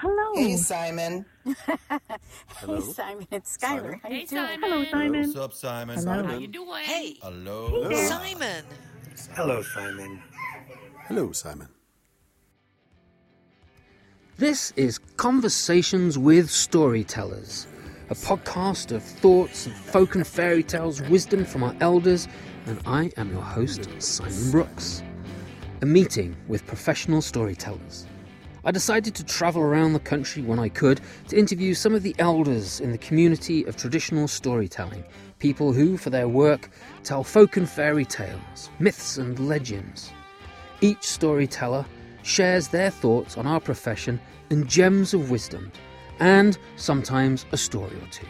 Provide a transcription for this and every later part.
Hello. Hey, Simon. Hey, Simon, it's Skylar. How you Hey, doing? Simon. Hello, Simon. What's up, Simon? Hello. How you doing? Hey, Hello. Simon. Hello, Simon. Hello, Simon. This is Conversations with Storytellers, a podcast of thoughts of folk and fairy tales, wisdom from our elders, and I am your host, Simon Brooks. A meeting with professional storytellers. I decided to travel around the country when I could to interview some of the elders in the community of traditional storytelling, people who, for their work, tell folk and fairy tales, myths and legends. Each storyteller shares their thoughts on our profession and gems of wisdom, and sometimes a story or two.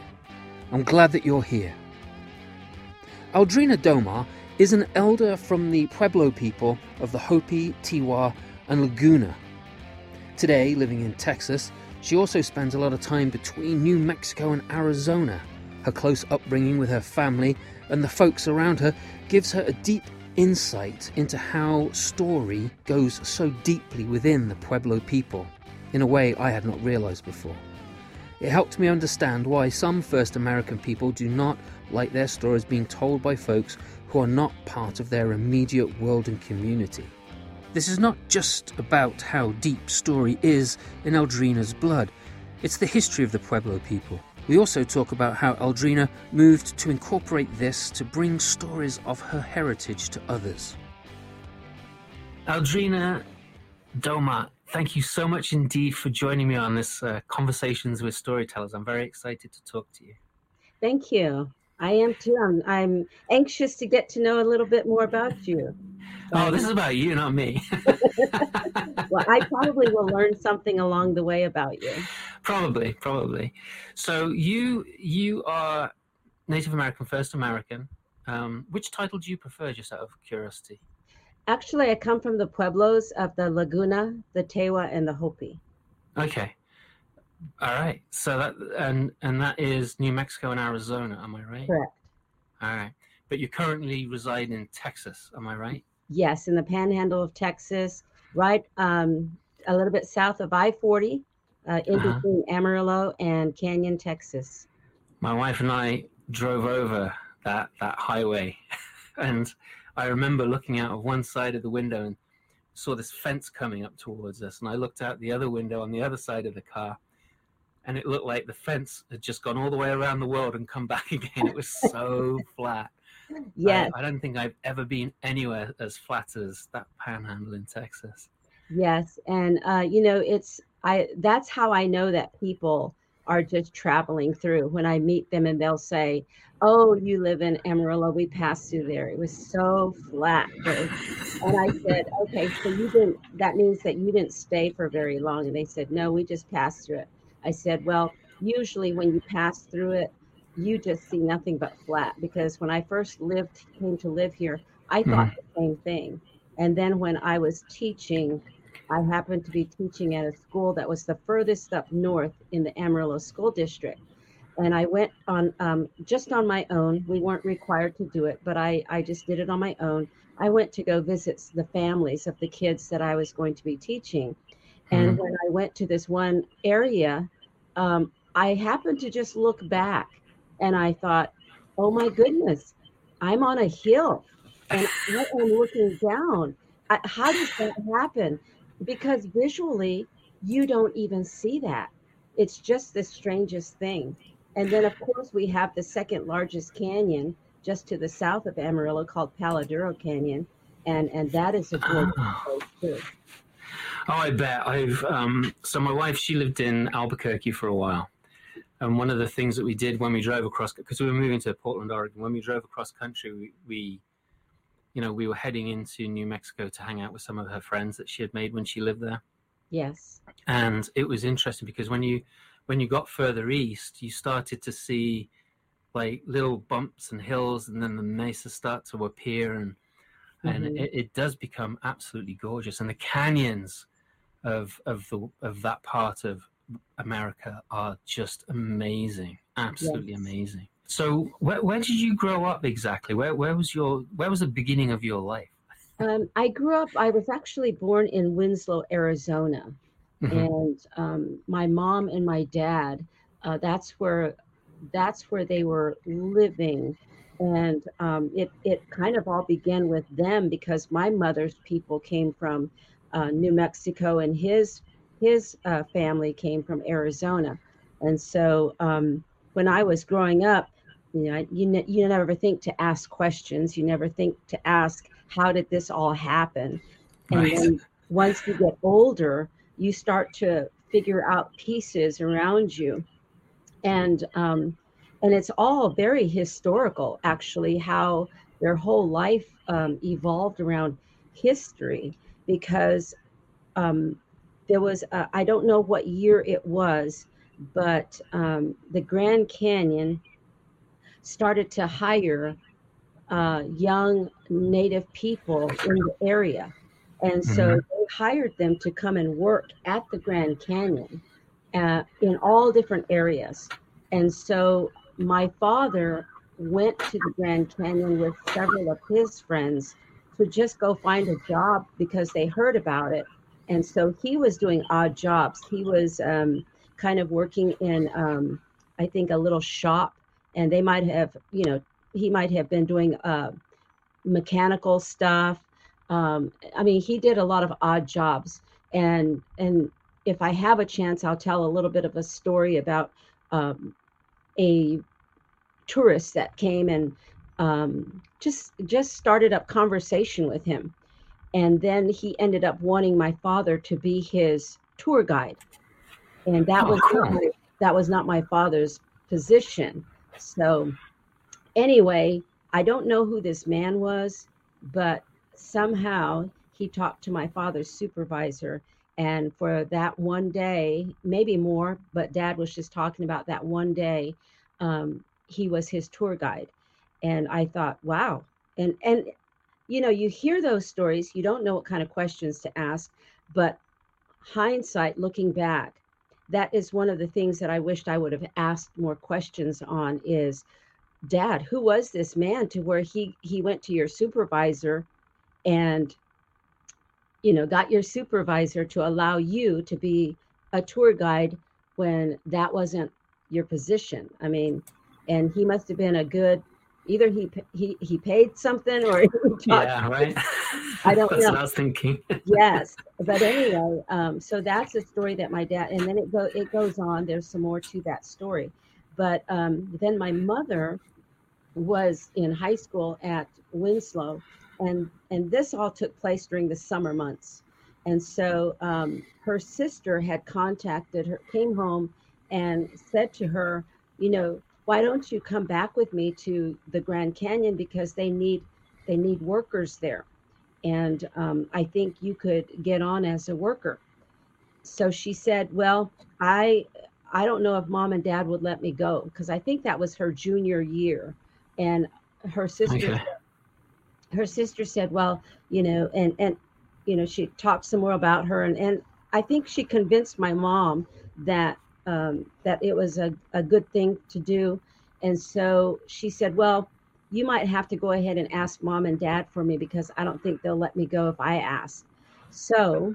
I'm glad that you're here. Eldrena Douma is an elder from the Pueblo people of the Hopi, Tewa, and Laguna. Today, living in Texas, she also spends a lot of time between New Mexico and Arizona. Her close upbringing with her family and the folks around her gives her a deep insight into how story goes so deeply within the Pueblo people, in a way I had not realized before. It helped me understand why some first American people do not like their stories being told by folks who are not part of their immediate world and community. This is not just about how deep story is in Eldrena's blood, it's the history of the Pueblo people. We also talk about how Eldrina moved to incorporate this to bring stories of her heritage to others. Eldrena Douma, thank you so much indeed for joining me on this uh, Conversations with Storytellers. I'm very excited to talk to you. Thank you. I am too. I'm, I'm anxious to get to know a little bit more about you. Oh, this is about you, not me. Well, I probably will learn something along the way about you. probably, probably. So you you are Native American, first American. Um, which title do you prefer, just out of curiosity? Actually, I come from the pueblos of the Laguna, the Tewa, and the Hopi. Okay. All right. So that and and that is New Mexico and Arizona. Am I right? Correct. All right. But you currently reside in Texas. Am I right? Yes, in the panhandle of Texas, right um, a little bit south of I 40, uh, in Uh-huh. between Amarillo and Canyon, Texas. My wife and I drove over that that highway, and I remember looking out of one side of the window and saw this fence coming up towards us, and I looked out the other window on the other side of the car, and it looked like the fence had just gone all the way around the world and come back again. It was so flat. Yes, I, I don't think I've ever been anywhere as flat as that panhandle in Texas. yes, and uh, you know, it's I. That's how I know that people are just traveling through. When I meet them, and they'll say, "Oh, you live in Amarillo. We passed through there. It was so flat." And I said, "Okay, so you didn't. That means that you didn't stay for very long." And they said, "No, we just passed through it." I said, "Well, usually when you pass through it, you just see nothing but flat because when I first lived came to live here, I thought the same thing. And then when I was teaching, I happened to be teaching at a school that was the furthest up north in the Amarillo School District. And I went on um, just on my own. We weren't required to do it, but I, I just did it on my own. I went to go visit the families of the kids that I was going to be teaching. And when I went to this one area, um, I happened to just look back and I thought, oh my goodness, I'm on a hill and I am looking down. I, how does that happen? Because visually, you don't even see that. It's just the strangest thing. And then, of course, we have the second largest canyon just to the south of Amarillo called Palo Duro Canyon. And, and that is a gorgeous place too. Oh, I bet. I've um, so my wife she lived in Albuquerque for a while, and one of the things that we did when we drove across because we were moving to Portland, Oregon. When we drove across country, we, we, you know, we were heading into New Mexico to hang out with some of her friends that she had made when she lived there, Yes. and it was interesting because when you when you got further east, you started to see like little bumps and hills, and then the mesas start to appear, and and Mhm. it, it does become absolutely gorgeous. And the canyons of of the of that part of America are just amazing, absolutely Yes. amazing. So, where, where did you grow up exactly? Where where was your where was the beginning of your life? Um, I grew up, I was actually born in Winslow, Arizona. mm-hmm. and um, my mom and my dad. Uh, that's where that's where they were living and um, it it kind of all began with them because my mother's people came from uh, New Mexico and his his uh, family came from Arizona, and so um, when I was growing up, you know, you ne- you never think to ask questions. You never think to ask how did this all happen, and right. then once you get older, you start to figure out pieces around you, and um, and it's all very historical actually how their whole life um, evolved around history because um, there was I don't know what year it was but um, the grand canyon started to hire uh, young native people in the area and so mm-hmm. they hired them to come and work at the grand canyon uh, in all different areas and so my father went to the Grand Canyon with several of his friends to just go find a job because they heard about it. And so he was doing odd jobs. He was um, kind of working in, um, I think, a little shop, and they might have, you know, he might have been doing uh, mechanical stuff. Um, I mean, he did a lot of odd jobs. And and if I have a chance, I'll tell a little bit of a story about um, a tourist that came and um, just just started up conversation with him and then he ended up wanting my father to be his tour guide. And that oh, was cool. that was not my father's position. So anyway i don't know who this man was but somehow he talked to my father's supervisor. And for that one day maybe more but dad was just talking about that one day um, he was his tour guide. And i thought wow. And and you know you hear those stories you don't know what kind of questions to ask but hindsight looking back that is one of the things that i wished i would have asked more questions on is dad who was this man to where he he went to your supervisor and you know got your supervisor to allow you to be a tour guide when that wasn't your position? I mean and he must have been a good either he he he paid something or yeah right? I don't that's know. What i was thinking. Yes but anyway um, so that's a story that my dad and then it go it goes on. There's some more to that story. But um, then my mother was in high school at winslow and and this all took place during the summer months. And so um, her sister had contacted her came home and said to her you know why don't you come back with me to the Grand Canyon because they need they need workers there, and um, I think you could get on as a worker. So she said, well, I I don't know if mom and dad would let me go because I think that was her junior year, and her sister okay. her sister said, well, you know, and and you know she talked some more about her and and I think she convinced my mom that um, that it was a, a good thing to do. And so she said, Well, you might have to go ahead and ask mom and dad for me because I don't think they'll let me go if I ask. So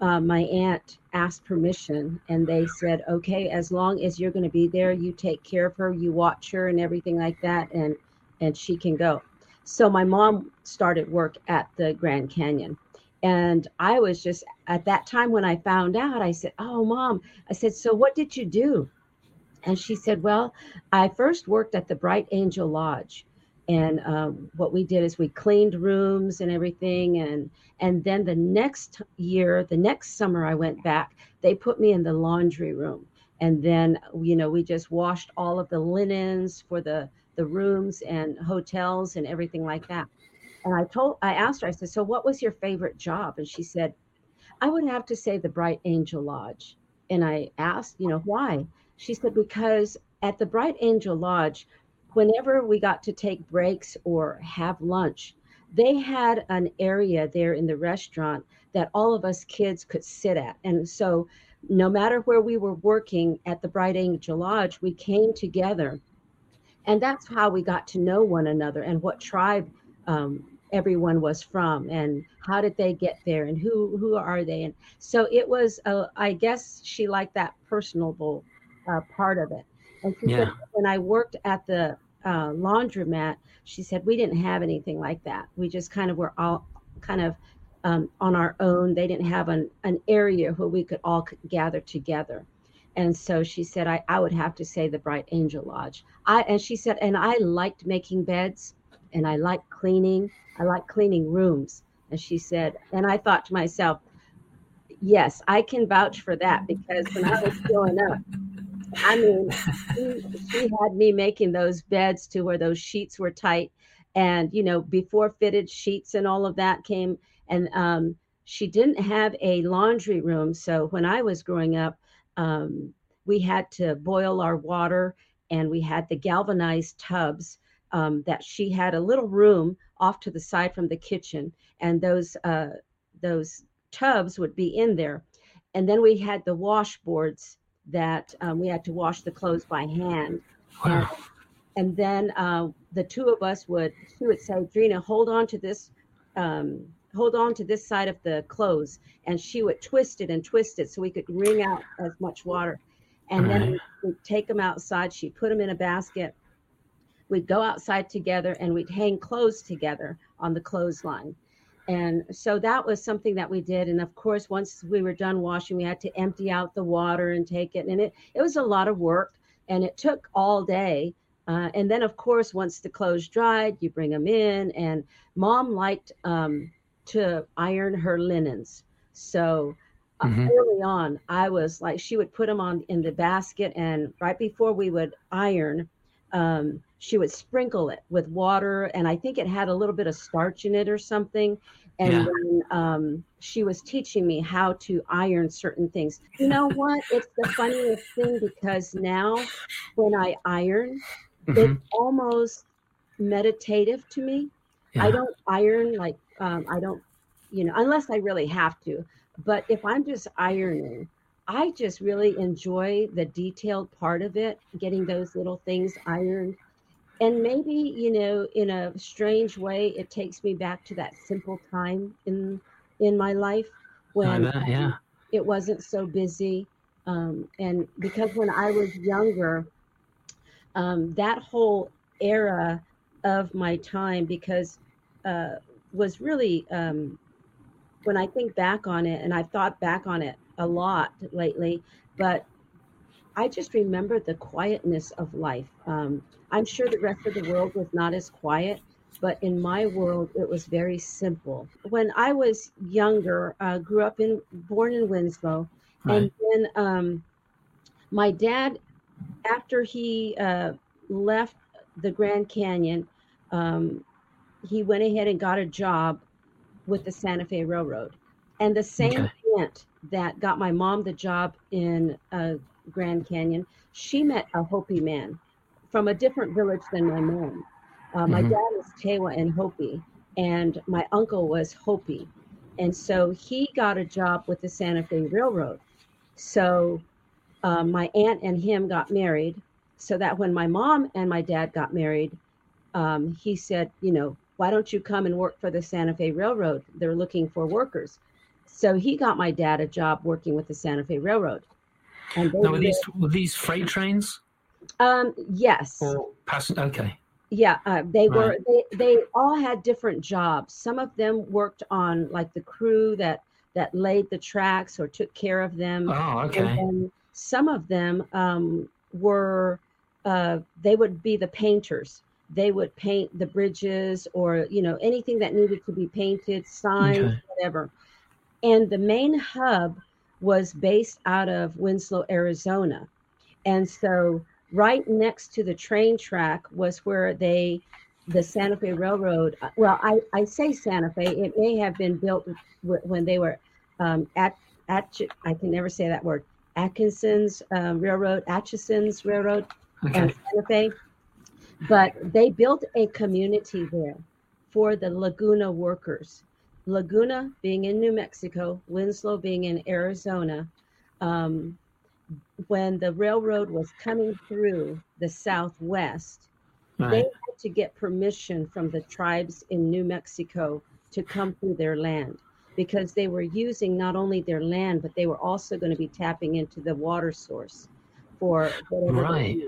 uh, my aunt asked permission and they said, Okay, as long as you're going to be there, you take care of her, you watch her and everything like that, and and she can go. So my mom started work at the Grand Canyon. And I was just at that time when I found out, I said, Oh, mom, I said, So what did you do? And she said, Well, I first worked at the Bright Angel Lodge. And um, what we did is we cleaned rooms and everything. And, and then the next year, the next summer I went back, they put me in the laundry room. And then, you know, we just washed all of the linens for the, the rooms and hotels and everything like that. And I told, I asked her, I said, so what was your favorite job? And she said, I would have to say the Bright Angel Lodge. And I asked, you know, why? She said, because at the Bright Angel Lodge, whenever we got to take breaks or have lunch, they had an area there in the restaurant that all of us kids could sit at. And so no matter where we were working at the Bright Angel Lodge, we came together. And that's how we got to know one another and what tribe um, everyone was from and how did they get there and who who are they? And so it was uh, i guess she liked that personable uh, part of it. And she Yeah. said when i worked at the uh, laundromat she said we didn't have anything like that. We just kind of were all kind of um, on our own. They didn't have an, an area where we could all gather together. And so she said I, I would have to say the bright angel lodge. I and she said and i liked making beds and i liked cleaning I like cleaning rooms. And she said, and I thought to myself, yes, I can vouch for that because when I was growing up, I mean, she, she had me making those beds to where those sheets were tight. And, you know, before fitted sheets and all of that came. And um, she didn't have a laundry room. So when I was growing up, um, we had to boil our water and we had the galvanized tubs um, that she had a little room off to the side from the kitchen, and those uh, those tubs would be in there. And then we had the washboards that um, we had to wash the clothes by hand. Wow. And then uh, the two of us would, she would say, Drina, hold on to this, um, hold on to this side of the clothes. And she would twist it and twist it so we could wring out as much water. And then Right. we'd, we'd take them outside. She'd put them in a basket. We'd go outside together and we'd hang clothes together on the clothesline. And so that was something that we did. And of course, once we were done washing, we had to empty out the water and take it. And it, it was a lot of work and it took all day. Uh, and then, of course, once the clothes dried, you bring them in. And mom liked um, to iron her linens. So uh, Mhm. early on, I was like, she would put them on in the basket. And right before we would iron, um, she would sprinkle it with water. And I think it had a little bit of starch in it or something. And Yeah. then um, she was teaching me how to iron certain things. You know what? It's the funniest thing because now when I iron, Mhm. it's almost meditative to me. I don't iron like um, I don't, you know, unless I really have to. But if I'm just ironing, I just really enjoy the detailed part of it, getting those little things ironed. And maybe, you know, in a strange way, it takes me back to that simple time in in my life when bet, yeah. it wasn't so busy. Um, and because when I was younger, um, that whole era of my time, because uh, was really um, when I think back on it, and I've thought back on it a lot lately, but I just remember the quietness of life. Um, I'm sure the rest of the world was not as quiet, but in my world, it was very simple. When I was younger, uh, grew up in, born in Winslow, Right. and then um, my dad, after he uh, left the Grand Canyon, um, he went ahead and got a job with the Santa Fe Railroad. And the same Okay. aunt that got my mom the job in uh, Grand Canyon, she met a Hopi man from a different village than my mom. Uh, my Mhm. dad was Tewa and Hopi, and my uncle was Hopi. And so he got a job with the Santa Fe Railroad. So um, my aunt and him got married. So that when my mom and my dad got married, um, he said, you know, why don't you come and work for the Santa Fe Railroad? They're looking for workers. So he got my dad a job working with the Santa Fe Railroad. And Now, were these were these freight trains um, yes. or passenger? Okay. Yeah, uh, they were. They they all had different jobs. Some of them worked on like the crew that that laid the tracks or took care of them. Oh, And okay. some of them um, were uh, they would be the painters. They would paint the bridges or you know anything that needed to be painted, signs, Okay. whatever. And the main hub was based out of Winslow, Arizona, and so right next to the train track was where they the Santa Fe Railroad. uh, Well, I, I say Santa Fe. It may have been built w- when they were um, at at I can never say that word. Atkinson's um, Railroad, Atchison's Railroad, and Santa Fe. But they built a community there for the Laguna workers. Laguna being in New Mexico, Winslow being in Arizona. Um, when the railroad was coming through the Southwest, they Right. had had to get permission from the tribes in New Mexico to come through their land because they were using not only their land, but they were also going to be tapping into the water source for whatever. Right.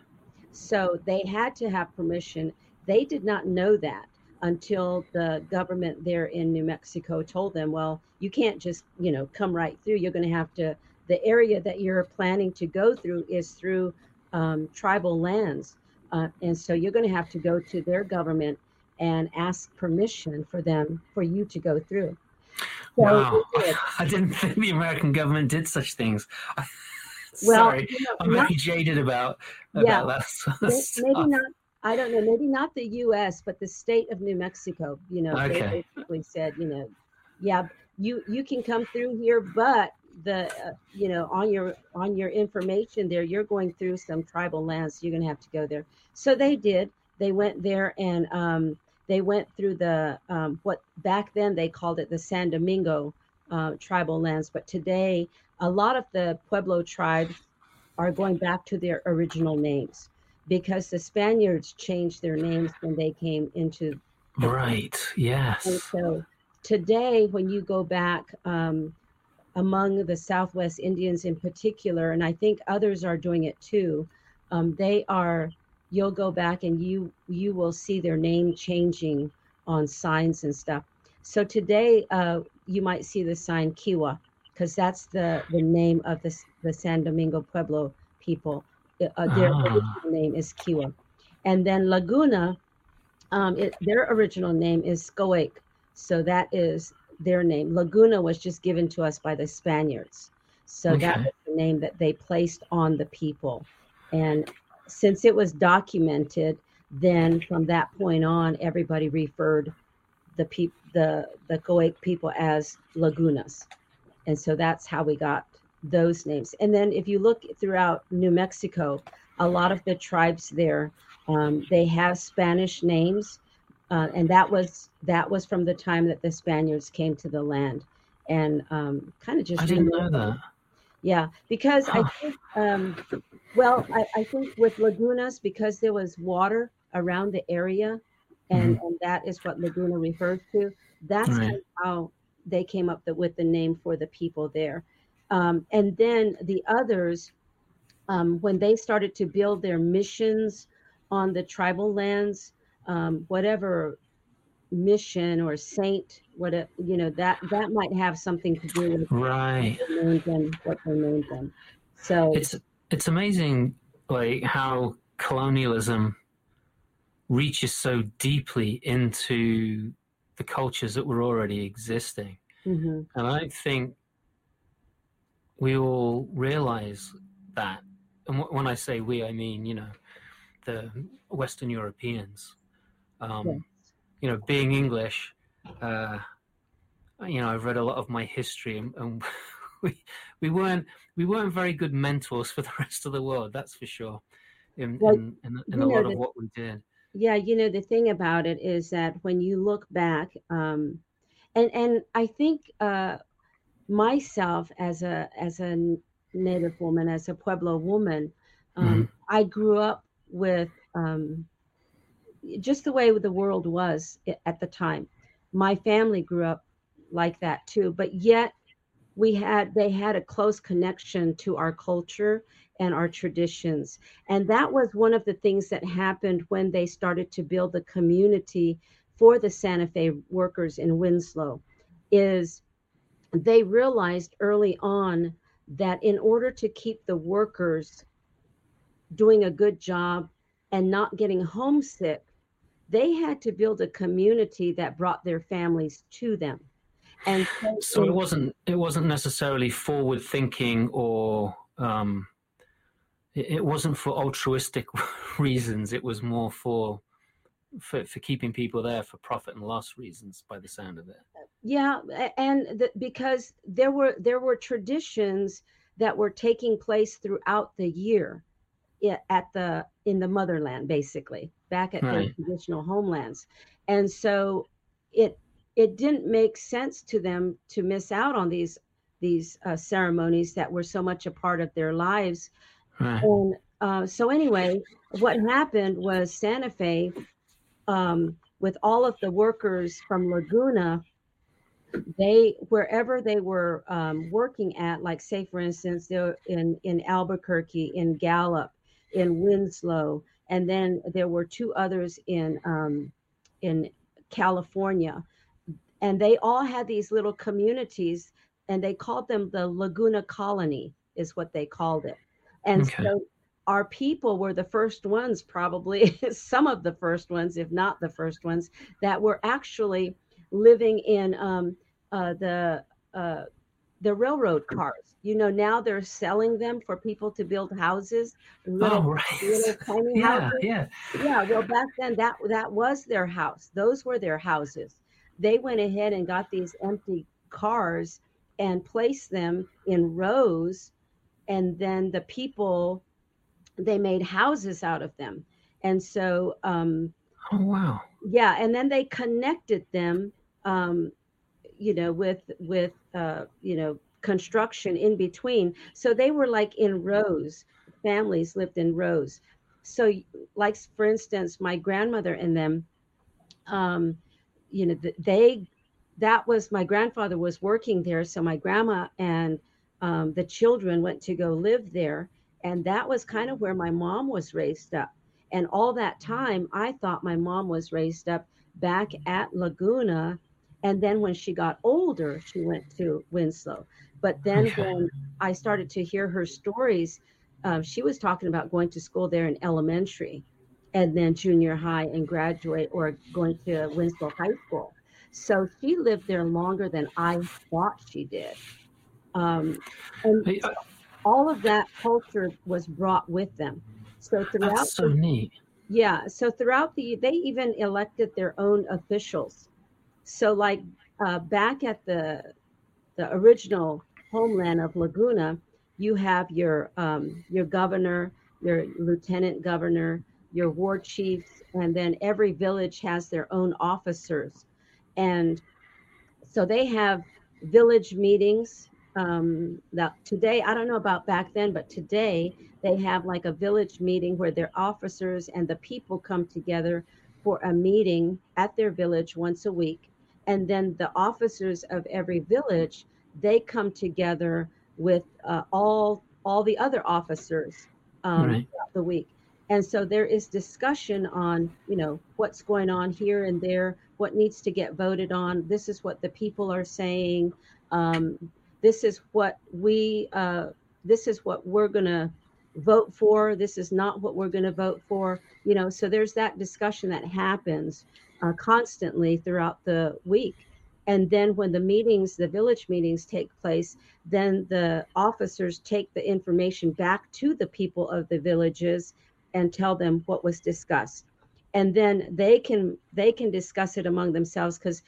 So they had to have permission. They did not know that until the government there in New Mexico told them, well, you can't just, you know, come right through. You're going to have to, the area that you're planning to go through is through um, tribal lands. Uh, and so you're going to have to go to their government and ask permission for them for you to go through. So wow. I didn't think the American government did such things. well, Sorry, you know, I'm not, very jaded about, about yeah, that sort of maybe, stuff. maybe not. I don't know. Maybe not the U.S., but the state of New Mexico. You know, Okay. they basically said, you know, yeah, you you can come through here, but the uh, you know on your on your information there, you're going through some tribal lands. You're going to have to go there. So they did. They went there and um, they went through the um, what back then they called it the San Domingo uh, tribal lands, but today a lot of the Pueblo tribes are going back to their original names because the Spaniards changed their names when they came into. Right. And Yes. so today, when you go back um, among the Southwest Indians in particular, and I think others are doing it too, um, they are. You'll go back and you you will see their name changing on signs and stuff. So today, uh, you might see the sign Kewa because that's the the name of the the San Domingo Pueblo people. Uh, their Ah. original name is Kewa, and then Laguna, um, it, their original name is Skoek, so that is their name. Laguna was just given to us by the Spaniards, so that was the name that they placed on the people, and since it was documented, then from that point on, everybody referred the peop the the Goek people as Lagunas, and so that's how we got those names. And then if you look throughout New Mexico, a lot of the tribes there, um, they have Spanish names, uh, and that was that was from the time that the Spaniards came to the land, and um, kind of just I didn't know that. yeah, because I think, um, well, I, I think with lagunas, because there was water around the area, and, and that is what laguna refers to. That's Right. kind of how they came up the, with the name for the people there. Um, and then the others, um, when they started to build their missions on the tribal lands, um, whatever mission or saint, what a, you know, that that might have something to do with Right. they named them what they named them. So It's it's amazing like how colonialism reaches so deeply into the cultures that were already existing. mhm, And I think we all realize that. And wh- when I say we, I mean, you know, the Western Europeans. Um, Yes. You know, being English, uh, you know, I've read a lot of my history, and, and we we weren't we weren't very good mentors for the rest of the world. That's for sure. In Well, in, in, in a lot that- of what we did. yeah, you know the thing about it is that when you look back, um, and and I think uh, myself as a as a Native woman, as a Pueblo woman, um, I grew up with um, just the way the world was at the time. My family grew up like that too, but yet we had they had a close connection to our culture and our traditions and that was one of the things that happened when they started to build the community for the santa fe workers in winslow is they realized early on that in order to keep the workers doing a good job and not getting homesick they had to build a community that brought their families to them and so, So it wasn't it wasn't necessarily forward thinking or um, it, it wasn't for altruistic reasons. It was more for, for for keeping people there for profit and loss reasons. By the sound of it. Yeah, and the, because there were there were traditions that were taking place throughout the year at the in the motherland, basically back at their Right. traditional homelands, and so it it didn't make sense to them to miss out on these these uh, ceremonies that were so much a part of their lives Right. and uh, so anyway, what happened was Santa Fe um, with all of the workers from Laguna, they wherever they were um, working at, like say for instance, they're in in Albuquerque, in Gallup, in Winslow, and then there were two others in um, in California, and they all had these little communities, and they called them the Laguna Colony, is what they called it, and okay. so our people were the first ones, probably some of the first ones, if not the first ones, that were actually living in um, uh, the uh, the railroad cars. You know, now they're selling them for people to build houses. Little, oh, right. Little tiny yeah, houses. yeah, yeah. Well, back then that that was their house. Those were their houses. They went ahead and got these empty cars and placed them in rows, and then the people they made houses out of them. And so, um, oh wow, yeah, and then they connected them, um, you know, with with uh, you know construction in between. So they were like in rows. Families lived in rows. So, like for instance, my grandmother and them, um, you know, they that was my grandfather was working there. So my grandma and um, the children went to go live there and that was kind of where my mom was raised up. And all that time, I thought my mom was raised up back at Laguna. And then when she got older, she went to Winslow. But then okay. when I started to hear her stories, um, she was talking about going to school there in elementary and then junior high and graduate or going to Winslow High School. So she lived there longer than I thought she did. Um, and all of that culture was brought with them. So throughout That's so the, neat. Yeah. So throughout the they even elected their own officials. So like uh, back at the the original homeland of Laguna, you have your um, your governor, your lieutenant governor, your war chiefs, and then every village has their own officers, and so they have village meetings um, that today, I don't know about back then, but today they have like a village meeting where their officers and the people come together for a meeting at their village once a week. And then the officers of every village, they come together with uh, all all the other officers um, right. throughout the week. And so there is discussion on, you know, what's going on here and there, what needs to get voted on. This is what the people are saying. Um, this is what we uh, this is what we're going to vote for. This is not what we're going to vote for you know so there's that discussion that happens uh, constantly throughout the week. And then when the meetings the village meetings take place then the officers take the information back to the people of the villages and tell them what was discussed. And then they can they can discuss it among themselves because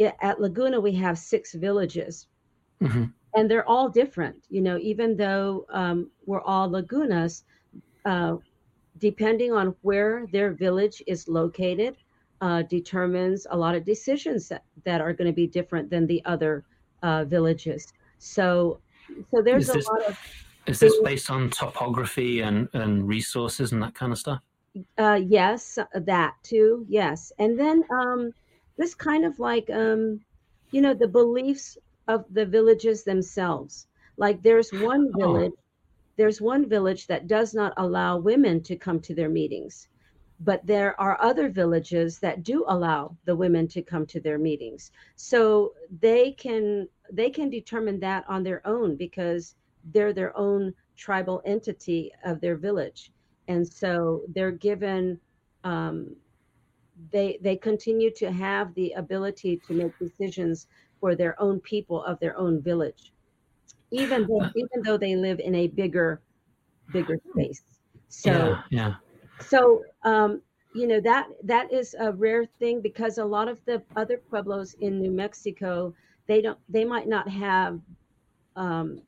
at laguna we have six villages Mm-hmm. And they're all different, you know, even though um, we're all lagunas, uh, depending on where their village is located, uh, determines a lot of decisions that, that are going to be different than the other uh, villages. So, so there's this, a lot of. Is this based on topography and, and resources and that kind of stuff? Uh, yes, that too. Yes, and then um, this kind of like um, you know the beliefs of the villages themselves. Like there's one village, oh. there's one village that does not allow women to come to their meetings. But there are other villages that do allow the women to come to their meetings. So they can they can determine that on their own because they're their own tribal entity of their village. And so they're given um, they they continue to have the ability to make decisions for their own people of their own village, even though even though they live in a bigger bigger space. So yeah, yeah. So um, you know that that is a rare thing because a lot of the other pueblos in New Mexico they don't they might not have um,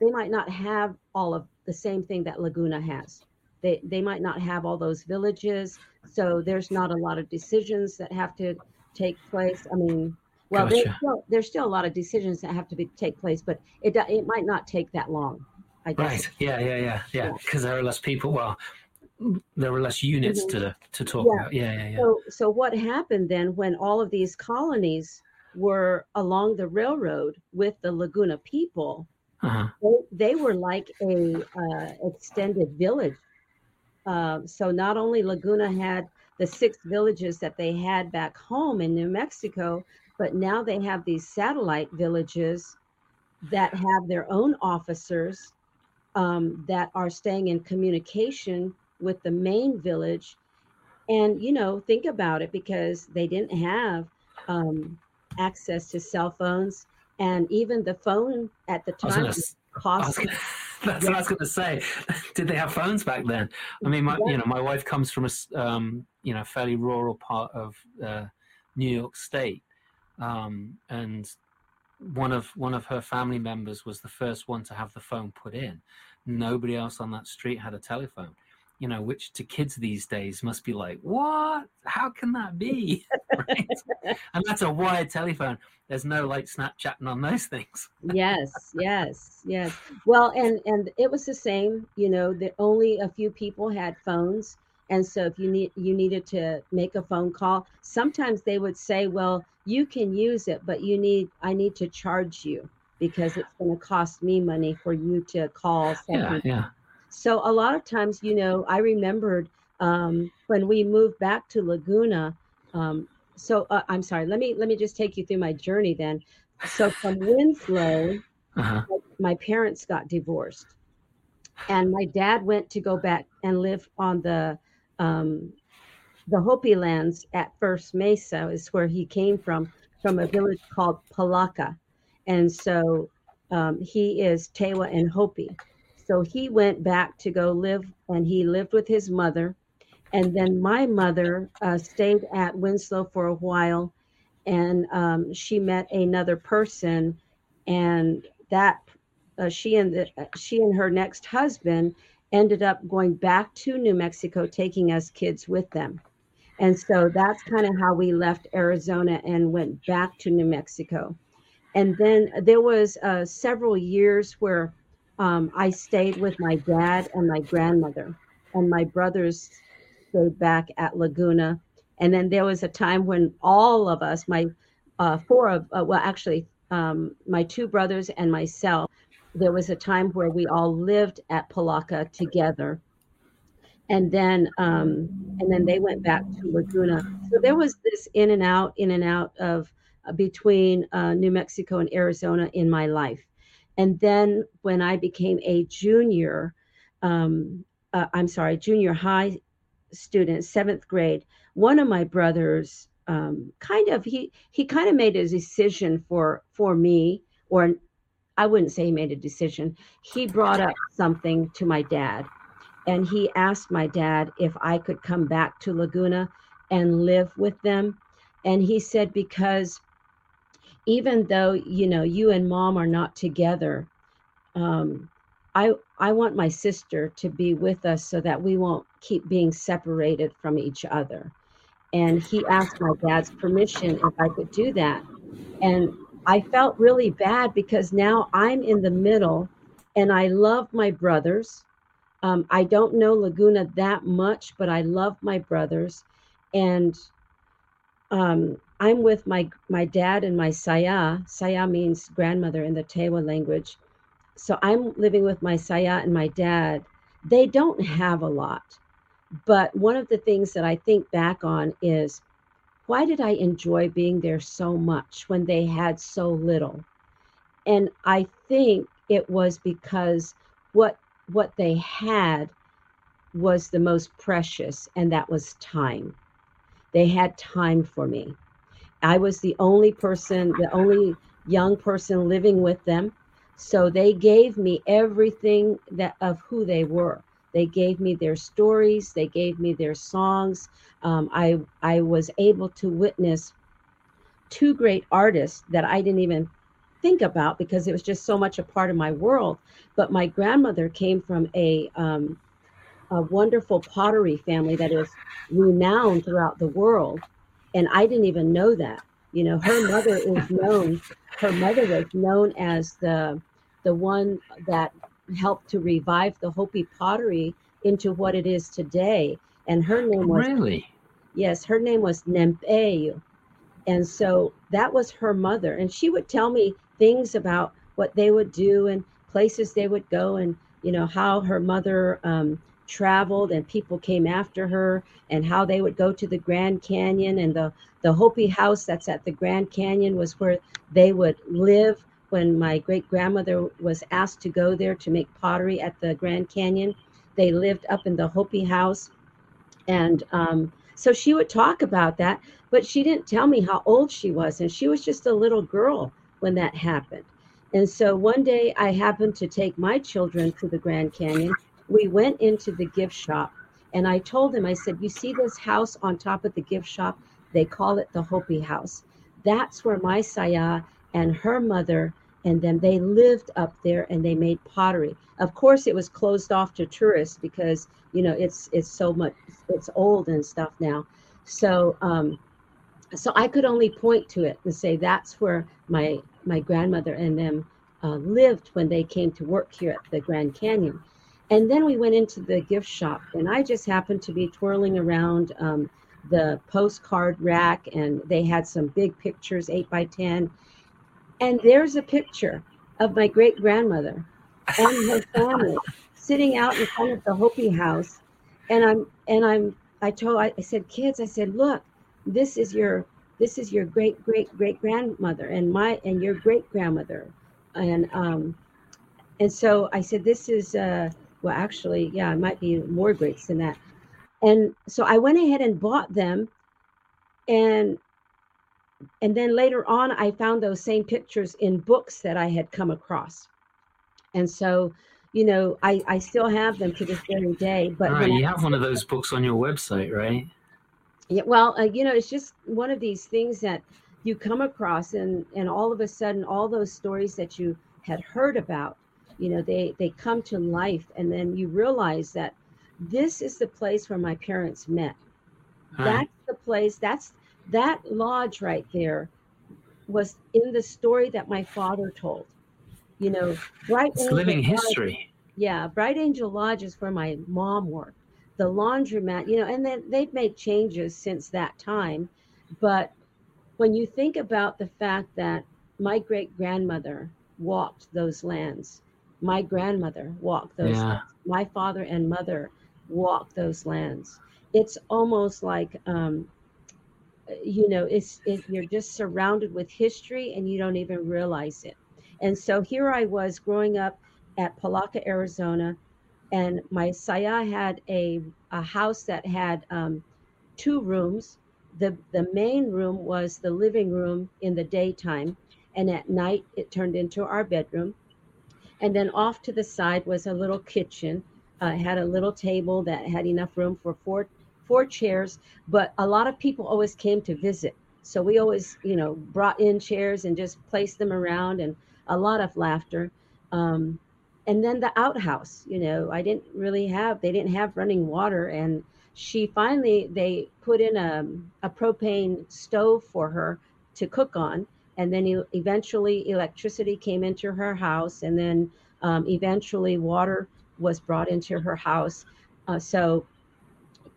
they might not have all of the same thing that Laguna has. They they might not have all those villages, so there's not a lot of decisions that have to take place. I mean, well, gotcha. there's, still, there's still a lot of decisions that have to be, take place, but it it might not take that long. I guess. Right. Yeah. Yeah. Yeah. Yeah. Because yeah. there are less people. Well, there were less units Mhm. to to talk Yeah. about. Yeah, yeah, yeah. So, so what happened then when all of these colonies were along the railroad with the Laguna people? Uh-huh. They, they were like a uh, extended village. Um, so not only Laguna had the six villages that they had back home in New Mexico, but now they have these satellite villages that have their own officers um, that are staying in communication with the main village. And, you know, think about it because they didn't have um, access to cell phones. And even the phone at the time gonna, was s- I was costly. gonna- that's what I was going to say. Did they have phones back then? I mean, my, Yeah. you know, my wife comes from a um, you know fairly rural part of uh, New York State, um, and one of one of her family members was the first one to have the phone put in. Nobody else on that street had a telephone. You know, which to kids these days must be like, what? How can that be? right? And that's a wired telephone. There's no like Snapchatting on those things. yes yes yes well and and it was the same you know that only a few people had phones and so if you need you needed to make a phone call sometimes they would say well you can use it but you need i need to charge you because it's going to cost me money for you to call Yeah, yeah. so a lot of times, you know, I remembered um, when we moved back to Laguna. Um, so uh, I'm sorry. Let me let me just take you through my journey then. So from Winslow, Uh-huh. my parents got divorced, and my dad went to go back and live on the um, the Hopi lands at First Mesa is where he came from, from a village called Polacca, and so um, he is Tewa and Hopi. So he went back to go live, and he lived with his mother, and then my mother uh, stayed at Winslow for a while, and um, she met another person, and that uh, she and the, uh, she and her next husband ended up going back to New Mexico, taking us kids with them. And so that's kind of how we left Arizona and went back to New Mexico. And then there was uh, several years where um, I stayed with my dad and my grandmother, and my brothers stayed back at Laguna. And then there was a time when all of us, my uh, four of, uh, well, actually, um, my two brothers and myself, there was a time where we all lived at Polacca together and then um, and then they went back to Laguna. So there was this in and out, in and out of uh, between uh, New Mexico and Arizona in my life. And then when I became a junior, um, uh, I'm sorry, junior high student, seventh grade, one of my brothers um, kind of he he kind of made a decision for for me, or I wouldn't say he made a decision. He brought up something to my dad and he asked my dad if I could come back to Laguna and live with them. And he said, because even though, you know, you and mom are not together, um, I, I want my sister to be with us so that we won't keep being separated from each other. And he asked my dad's permission if I could do that. And I felt really bad because now I'm in the middle and I love my brothers. Um, I don't know Laguna that much, but I love my brothers, and um, I'm with my my dad and my saya. Saya means grandmother in the Tewa language. So I'm living with my saya and my dad. They don't have a lot, but one of the things that I think back on is why did I enjoy being there so much when they had so little? And I think it was because what what they had was the most precious, and that was time. They had time for me. I was the only person, the only young person living with them. So they gave me everything that of who they were. They gave me their stories. They gave me their songs. Um, I I was able to witness two great artists that I didn't even think about because it was just so much a part of my world. But my grandmother came from a um, a wonderful pottery family that is renowned throughout the world, and I didn't even know that. You know, her mother is known. Her mother was known as the the one that helped to revive the Hopi pottery into what it is today. And her name was really yes, her name was Nampeyo. And so that was her mother. And she would tell me things about what they would do and places they would go and, you know, how her mother um, traveled and people came after her and how they would go to the Grand Canyon and the, the Hopi house that's at the Grand Canyon was where they would live when my great grandmother was asked to go there to make pottery at the Grand Canyon. They lived up in the Hopi house. And um, so she would talk about that, but she didn't tell me how old she was. And she was just a little girl when that happened. And so one day I happened to take my children to the Grand Canyon. We went into the gift shop and I told them, I said, You see this house on top of the gift shop? They call it the Hopi house. That's where my Saya and her mother and then they lived up there and they made pottery. Of course it was closed off to tourists because you know it's it's so much it's old and stuff now. So um so i could only point to it and say that's where my my grandmother and them uh, lived when they came to work here at the grand canyon. And then we went into the gift shop and i just happened to be twirling around um, the postcard rack and they had some big pictures 8 by 10 and there's a picture of my great grandmother and her family sitting out in front of the Hopi house. And I'm and I'm I told I, I said, kids, I said, look, this is your this is your great great great grandmother and my and your great grandmother. And um and so I said, this is uh well actually, yeah, it might be more greats than that. And so I went ahead and bought them and and then later on i found those same pictures in books that i had come across. And so you know i i still have them to this very day but ah, you I, have one of those books on your website right? Yeah well uh, you know it's just one of these things that you come across and and all of a sudden all those stories that you had heard about you know they they come to life. And then you realize that this is the place where my parents met. That's the place that's that lodge right there was in the story that my father told. You know, Bright it's Angel living history. Lodge, yeah, Bright Angel Lodge is where my mom worked. The laundromat, you know, and then they've made changes since that time. But when you think about the fact that my great grandmother walked those lands, my grandmother walked those yeah. lands, my father and mother walked those lands. It's almost like um, you know it's it, you're just surrounded with history and you don't even realize it. And so here i was growing up at Polacca, arizona and my saya had a, a house that had um, two rooms. The the main room was the living room in the daytime and at night it turned into our bedroom. And then off to the side was a little kitchen uh, had a little table that had enough room for four four chairs, but a lot of people always came to visit. So we always, you know, brought in chairs and just placed them around and a lot of laughter. Um, and then the outhouse, you know, I didn't really have, they didn't have running water. And she finally, they put in a, a propane stove for her to cook on. And then eventually electricity came into her house. And then um, eventually water was brought into her house. Uh, so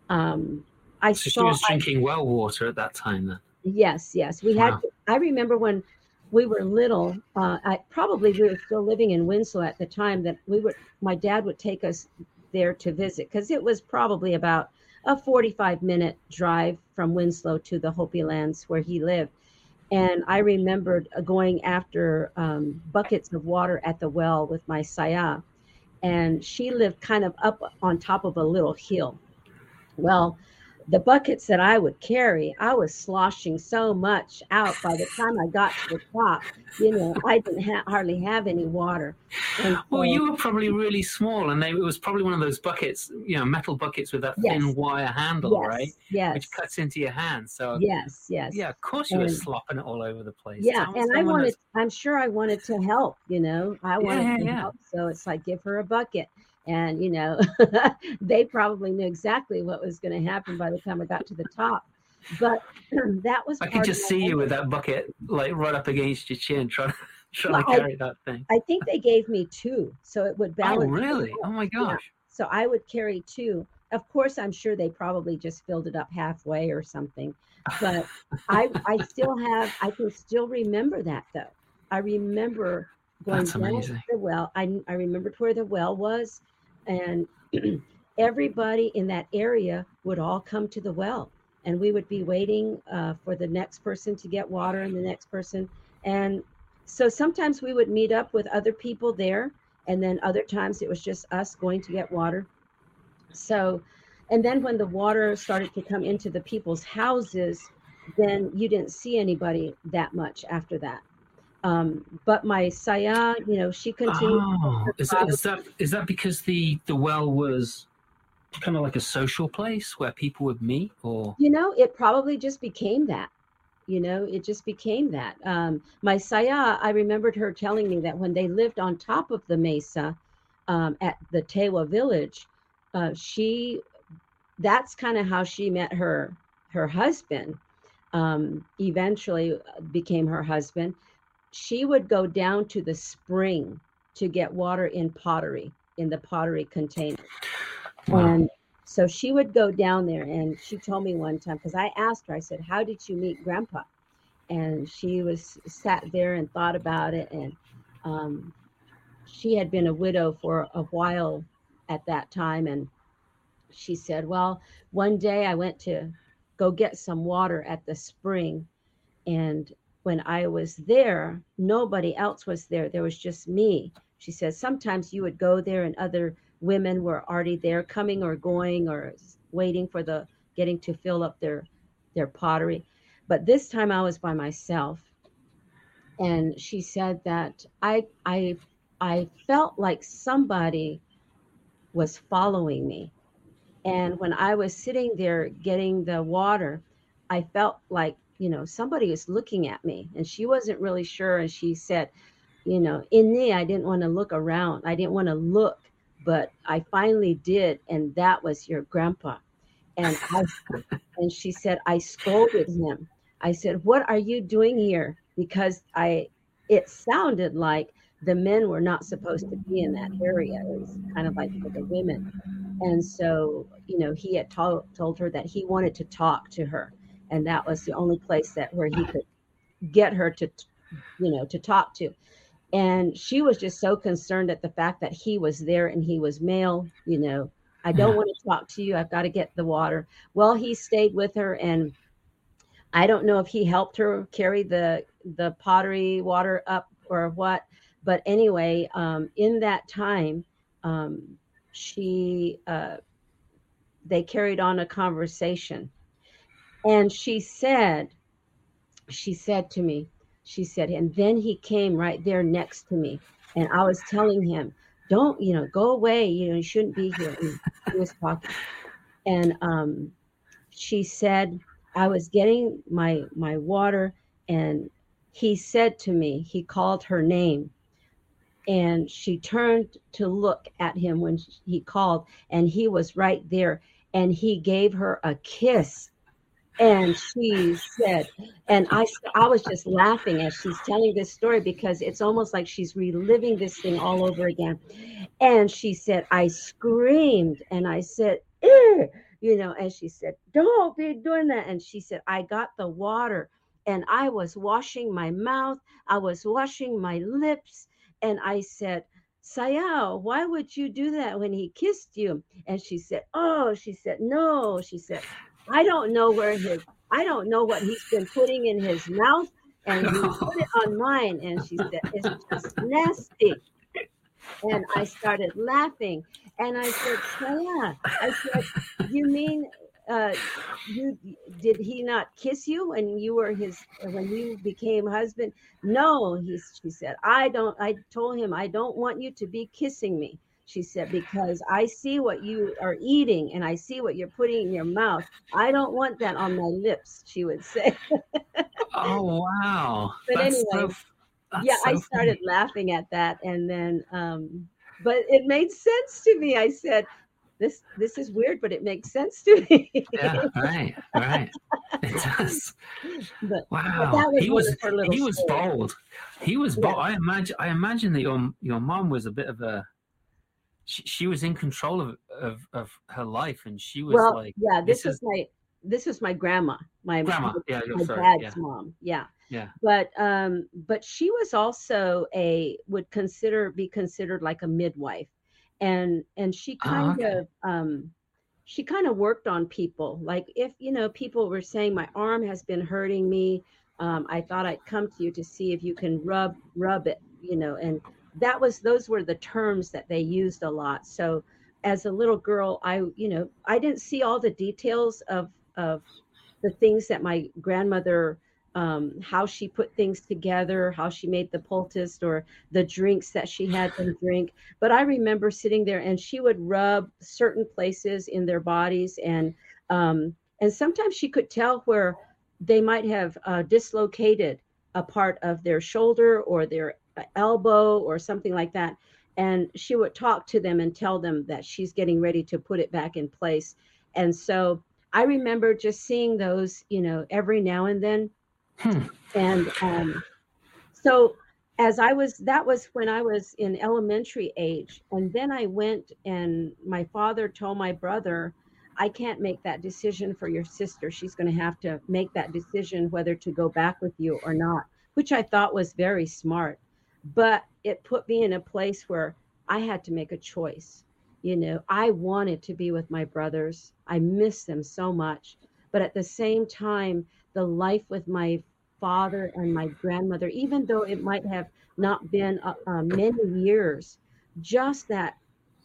um, I so saw, she was drinking I, well water at that time then. Yes, yes. We wow. had. I remember when we were little. Uh, I probably we were still living in Winslow at the time. That we would. My dad would take us there to visit because it was probably about a 45 minute drive from Winslow to the Hopi lands where he lived. And I remembered uh, going after um, buckets of water at the well with my saya. And she lived kind of up on top of a little hill. Well, the buckets that I would carry, I was sloshing so much out by the time I got to the top. You know, I didn't ha- hardly have any water. And well, you were probably really small, and they, it was probably one of those buckets, you know, metal buckets with that yes. thin wire handle, yes. right? Yes. Which cuts into your hand. So yes, yes. Yeah, of course you and, were slopping it all over the place. Yeah, and I wanted. I'm sure I wanted to help. You know, I wanted yeah, to yeah. help. So it's like give her a bucket and you know they probably knew exactly what was going to happen by the time i got to the top but that was i could just see you with that bucket like right up against your chin trying, trying well, to carry I, that thing i think they gave me two so it would oh, balance oh really oh my gosh yeah. So I would carry two. Of course, I'm sure they probably just filled it up halfway or something. But I I still have I can still remember that though. I remember going That's down amazing. to the well. I I remembered where the well was, and everybody in that area would all come to the well, and we would be waiting uh, for the next person to get water and the next person, and so sometimes we would meet up with other people there, and then other times it was just us going to get water. So, and then when the water started to come into the people's houses, then you didn't see anybody that much after that. Um, but my saya, you know, she continued. Oh, is that, is that is that because the the well was kind of like a social place where people would meet, or You know, it probably just became that. You know, it just became that. Um, my saya, I remembered her telling me that when they lived on top of the mesa um, at the Tewa village, uh, she that's kind of how she met her her husband. Um, eventually uh, became her husband. She would go down to the spring to get water in pottery in the pottery container. Wow. And so she would go down there and she told me one time because I asked her, I said, How did you meet grandpa? And she was sat there and thought about it. And um, she had been a widow for a while at that time. And she said, Well, one day I went to go get some water at the spring. And when I was there, nobody else was there. There was just me. She said, Sometimes you would go there and other women were already there coming or going or waiting for the getting to fill up their their pottery but this time i was by myself and she said that i i i felt like somebody was following me and when i was sitting there getting the water i felt like you know somebody was looking at me and she wasn't really sure and she said you know in me i didn't want to look around i didn't want to look but I finally did, and that was your grandpa. And I and she said, I scolded him. I said, What are you doing here? Because I it sounded like the men were not supposed to be in that area. It was kind of like for the women. And so, you know, he had told told her that he wanted to talk to her. And that was the only place that where he could get her to, you know, to talk to. And she was just so concerned at the fact that he was there and he was male you know. I don't Yeah. want to talk to you i've got to get the water. Well he stayed with her and i don't know if he helped her carry the the pottery water up or what but anyway um, in that time um, she uh, they carried on a conversation and she said she said to me she said and then he came right there next to me. And i was telling him don't you know go away you know you shouldn't be here. And he was talking. And um she said i was getting my my water and he said to me he called her name. And she turned to look at him when he called and he was right there. And he gave her a kiss and she said and i i was just laughing as she's telling this story because it's almost like she's reliving this thing all over again and she said i screamed and i said "Ew," you know and she said don't be doing that and she said i got the water and i was washing my mouth i was washing my lips and i said Sayao, why would you do that when he kissed you? And she said, Oh, she said, No. She said, I don't know where his, I don't know what he's been putting in his mouth, and he put it on mine. And she said, It's just nasty. And I started laughing. And I said, Saya, I said, You mean uh, you did he not kiss you when you were his when you became husband? No, he she said, I don't I told him I don't want you to be kissing me. She said, because I see what you are eating and I see what you're putting in your mouth. I don't want that on my lips, she would say. oh wow! But That's so anyway, that's yeah, I started funny. laughing at that and then um but it made sense to me. I said, this this is weird, but it makes sense to me. Yeah, right, right. It does. but Wow, that was he was of her little he was bold. He was Yeah. bold. I imagine I imagine that your your mom was a bit of a she, she was in control of, of of her life, and she was well, like, yeah, this, this is my this is my grandma, my grandma. Yeah, my sorry. dad's Yeah, mom. Yeah. yeah. But um, but she was also a would consider be considered like a midwife, and and she Oh, kind okay. of um, she kind of worked on people. Like if you know people were saying my arm has been hurting me, um, I thought I'd come to you to see if you can rub rub it, you know, and that was those were the terms that they used a lot. So as a little girl, I you know I didn't see all the details of of the things that my grandmother um, how she put things together, how she made the poultice or the drinks that she had them drink. But I remember sitting there and she would rub certain places in their bodies, and um, and sometimes she could tell where they might have uh, dislocated a part of their shoulder or their elbow or something like that. And she would talk to them and tell them that she's getting ready to put it back in place. And so I remember just seeing those, you know, every now and then Hmm. and um, so as i was that was when i was in elementary age and then i went and my father told my brother i can't make that decision for your sister she's going to have to make that decision whether to go back with you or not which i thought was very smart but it put me in a place where i had to make a choice you know i wanted to be with my brothers i miss them so much but at the same time the life with my father and my grandmother, even though it might have not been uh, uh, many years, just that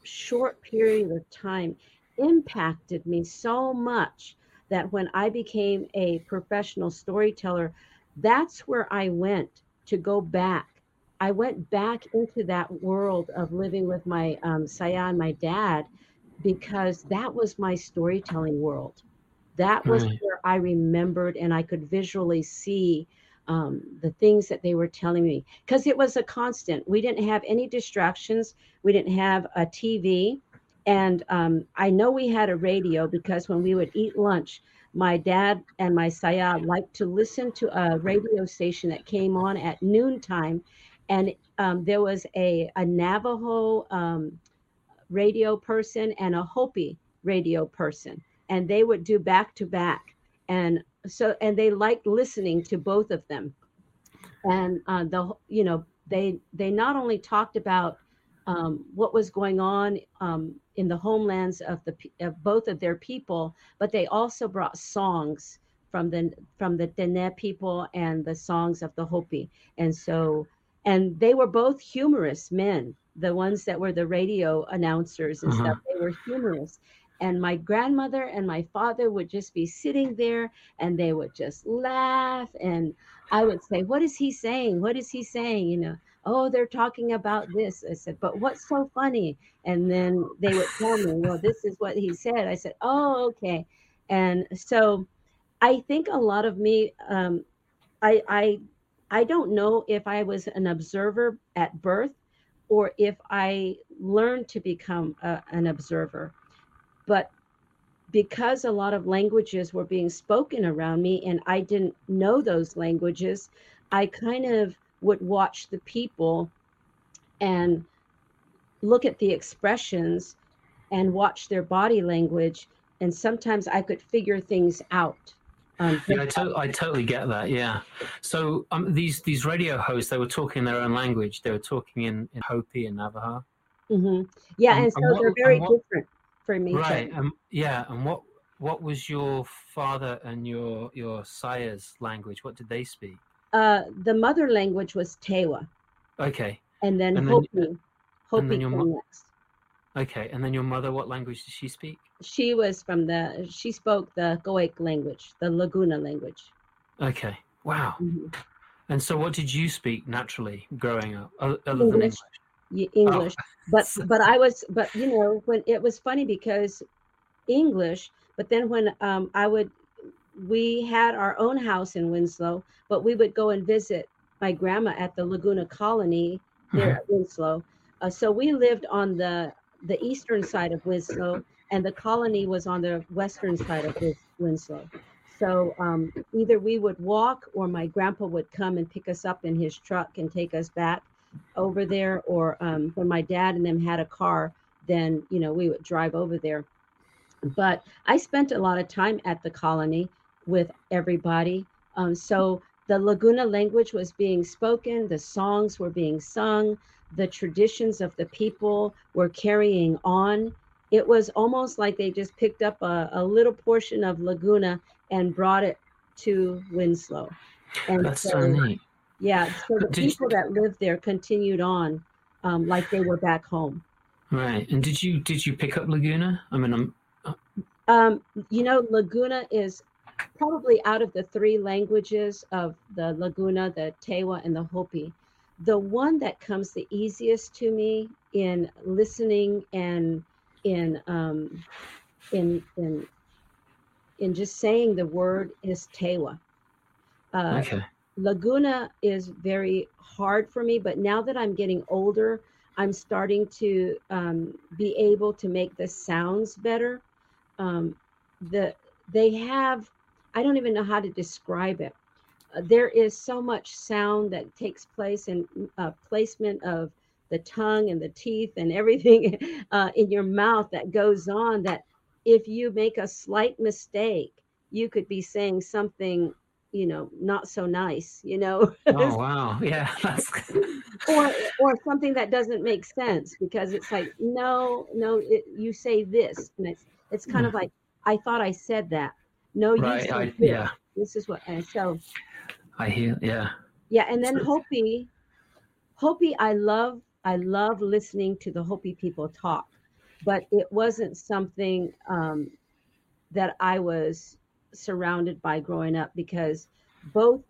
short period of time impacted me so much that when I became a professional storyteller, that's where I went to go back. I went back into that world of living with my um, Saya and my dad because that was my storytelling world that was Right. where I remembered and I could visually see um, the things that they were telling me because it was a constant. We didn't have any distractions, we didn't have a TV. And um, I know we had a radio because when we would eat lunch, my dad and my Sayad liked to listen to a radio station that came on at noontime. And um, there was a, a Navajo um, radio person and a Hopi radio person. And they would do back to back. And so and they liked listening to both of them. And uh, the you know they they not only talked about um, what was going on um, in the homelands of the of both of their people but they also brought songs from the from the Dene people and the songs of the Hopi. And so and they were both humorous men the ones that were the radio announcers and Uh-huh. stuff they were humorous. And my grandmother and my father would just be sitting there and they would just laugh. And i would say what is he saying? What is he saying? You know oh they're talking about this. I said but what's so funny? And then they would tell me well this is what he said. I said oh okay. And so i think a lot of me um, i i i don't know if i was an observer at birth or if i learned to become a, an observer but because a lot of languages were being spoken around me and I didn't know those languages, I kind of would watch the people and look at the expressions and watch their body language. And sometimes I could figure things out. Um, Yeah, I, to- I totally get that. Yeah. So um, these these radio hosts, they were talking their own language. They were talking in, in Hopi and Navajo. hmm Yeah, And- and so and what- they're very what- different from each Right. other. Um, yeah. And what what was your father and your your sire's language? What did they speak? Uh, the mother language was Tewa, Okay. and then And then- Hopi. Hopi then your came mo- next. Okay. And then your mother, what language did she speak? she was from the she spoke the Goic language, the Laguna language. Okay. Wow. Mhm. And so, what did you speak naturally growing up, other than English. English? English, but but I was but you know when it was funny because English, but then when um I would we had our own house in Winslow, but we would go and visit my grandma at the Laguna Colony there at Winslow. Uh, so we lived on the the eastern side of Winslow, and the colony was on the western side of Winslow. So um, either we would walk, or my grandpa would come and pick us up in his truck and take us back over there. Or um, when my dad and them had a car, then you know we would drive over there. But I spent a lot of time at the colony with everybody. Um, so the Laguna language was being spoken, the songs were being sung, the traditions of the people were carrying on. It was almost like they just picked up a, a little portion of Laguna and brought it to Winslow. And That's so, so neat. Yeah, so the did people you, that lived there continued on um, like they were back home. Right. And did you did you pick up Laguna? I mean, I'm. Uh um, you know, Laguna is probably out of the three languages of the Laguna, the Tewa, and the Hopi, the one that comes the easiest to me in listening and in um, in in in just saying the word is Tewa. Uh, okay. Laguna is very hard for me, but now that I'm getting older, I'm starting to um, be able to make the sounds better. Um, the they have I don't even know how to describe it. Uh, there is so much sound that takes place and uh, placement of the tongue and the teeth and everything uh, in your mouth that goes on that if you make a slight mistake, you could be saying something, you know, not so nice, you know. oh wow, yeah. or or something that doesn't make sense because it's like no, no, it, you say this, and it's it's kind of like I thought I said that, no, you right. I, yeah. This is what and so I hear yeah. Yeah, and then Hopi Hopi I love I love listening to the Hopi people talk, but it wasn't something um, that I was surrounded by growing up because both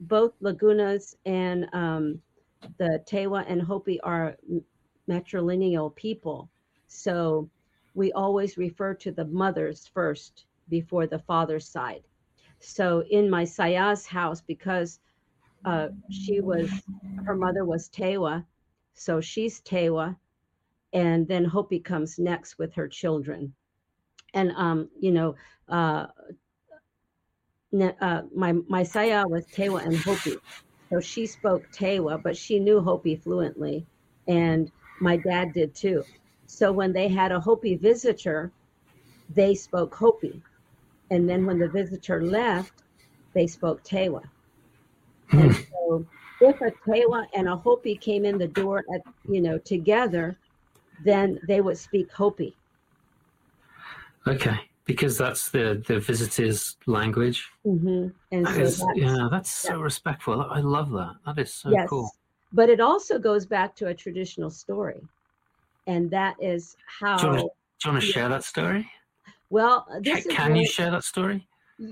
both Lagunas and um, the Tewa and Hopi are matrilineal people. So we always refer to the mothers first before the father's side. So in my Saya's house, because uh, she was, her mother was Tewa, so she's Tewa, and then Hopi comes next with her children. And, um, you know, uh, uh, my, my Saya was Tewa and Hopi. So she spoke Tewa, but she knew Hopi fluently. And my dad did too. So when they had a Hopi visitor, they spoke Hopi. And then when the visitor left, they spoke Tewa. and hmm. so if a Tewa and a Hopi came in the door at you know together, then they would speak Hopi. Okay, because that's the the visitor's language. Mm-hmm. And that so is, that's, yeah, that's so respectful. I love that. That is so yes. cool. But it also goes back to a traditional story, and that is how. Do you want to, you want to share that story? Well, this can, can you share that story?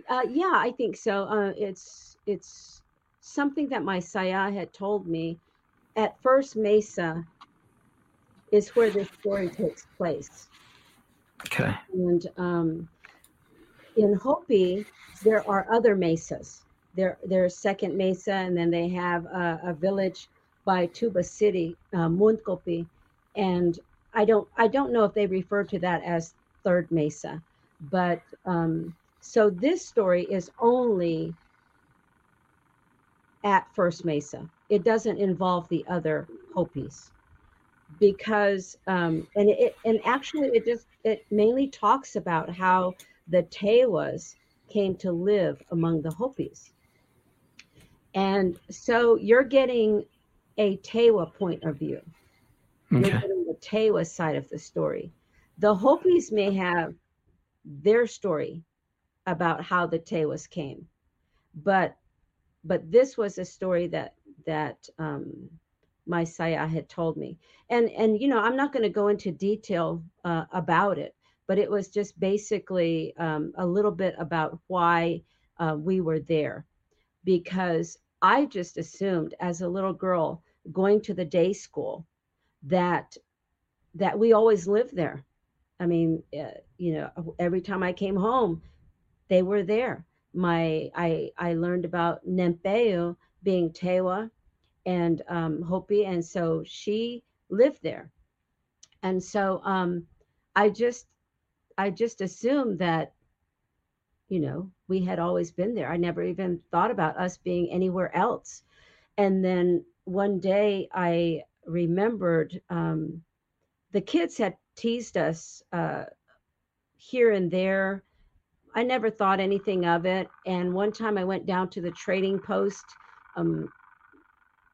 Uh, yeah, I think so. Uh, it's it's something that my saya had told me. At first, Mesa is where this story takes place. Okay. And um, in Hopi, there are other mesas. There, there's second mesa, and then they have a, a village by Tuba City, uh, Moenkopi, and I don't, I don't know if they refer to that as third mesa. But um, so this story is only at First Mesa. It doesn't involve the other Hopis because um, and it and actually it just it mainly talks about how the Tewas came to live among the Hopis. And so you're getting a Tewa point of view. Okay. You're getting the Tewa side of the story the Hopis may have their story about how the Tewas came, but but this was a story that that um, my saya had told me, and and you know I'm not going to go into detail uh, about it, but it was just basically um, a little bit about why uh, we were there, because I just assumed as a little girl going to the day school that that we always lived there I mean, uh, you know, every time I came home, they were there. My I I learned about Nampeyo being Tewa and um, Hopi, and so she lived there. And so um, I just I just assumed that, you know, we had always been there. I never even thought about us being anywhere else. And then one day I remembered um, the kids had teased us uh, here and there. I never thought anything of it. And one time I went down to the trading post, um,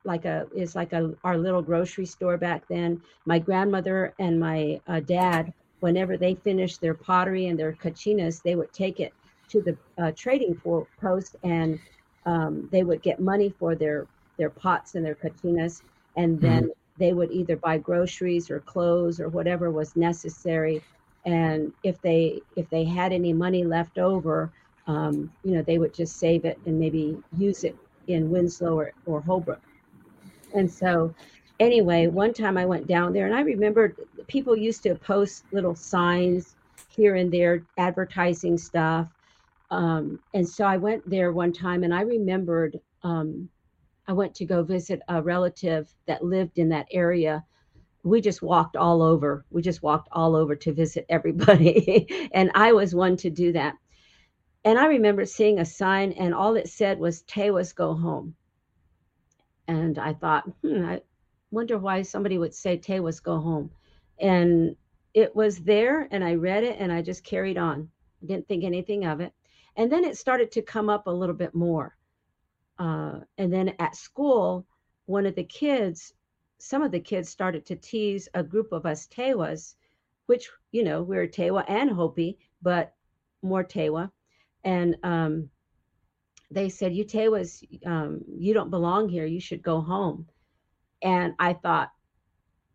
like a is like a our little grocery store back then. My grandmother and my uh, dad, whenever they finished their pottery and their kachinas, they would take it to the uh, trading post and um, they would get money for their their pots and their kachinas, and then mm-hmm. They would either buy groceries or clothes or whatever was necessary. And if they if they had any money left over, um, you know, they would just save it and maybe use it in Winslow or, or Holbrook. And so, anyway, one time I went down there and I remembered people used to post little signs here and there advertising stuff. Um, and so I went there one time and I remembered um, I went to go visit a relative that lived in that area. We just walked all over. We just walked all over to visit everybody. and I was one to do that. And I remember seeing a sign, and all it said was Tewas go home. And I thought, hmm, I wonder why somebody would say Tewas go home. And it was there, and I read it, and I just carried on. didn't think anything of it. And then it started to come up a little bit more. Uh, and then at school, one of the kids, some of the kids started to tease a group of us Tewas, which, you know, we are Tewa and Hopi, but more Tewa. And um, they said, You Tewas, um, you don't belong here. You should go home. And I thought,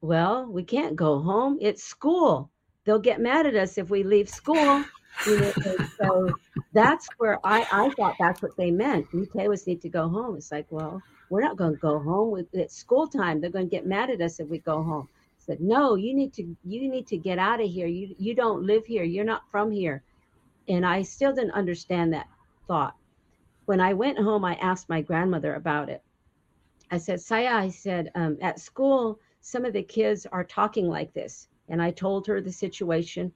well, we can't go home. It's school. They'll get mad at us if we leave school. You know, so that's where I, I thought that's what they meant. You Tewas need to go home. It's like, well, we're not going to go home. It's school time. They're going to get mad at us if we go home. I said, no, you need to you need to get out of here. You you don't live here. You're not from here. And I still didn't understand that thought. When I went home, I asked my grandmother about it. I said, Saya, I said, um, at school, some of the kids are talking like this. And I told her the situation.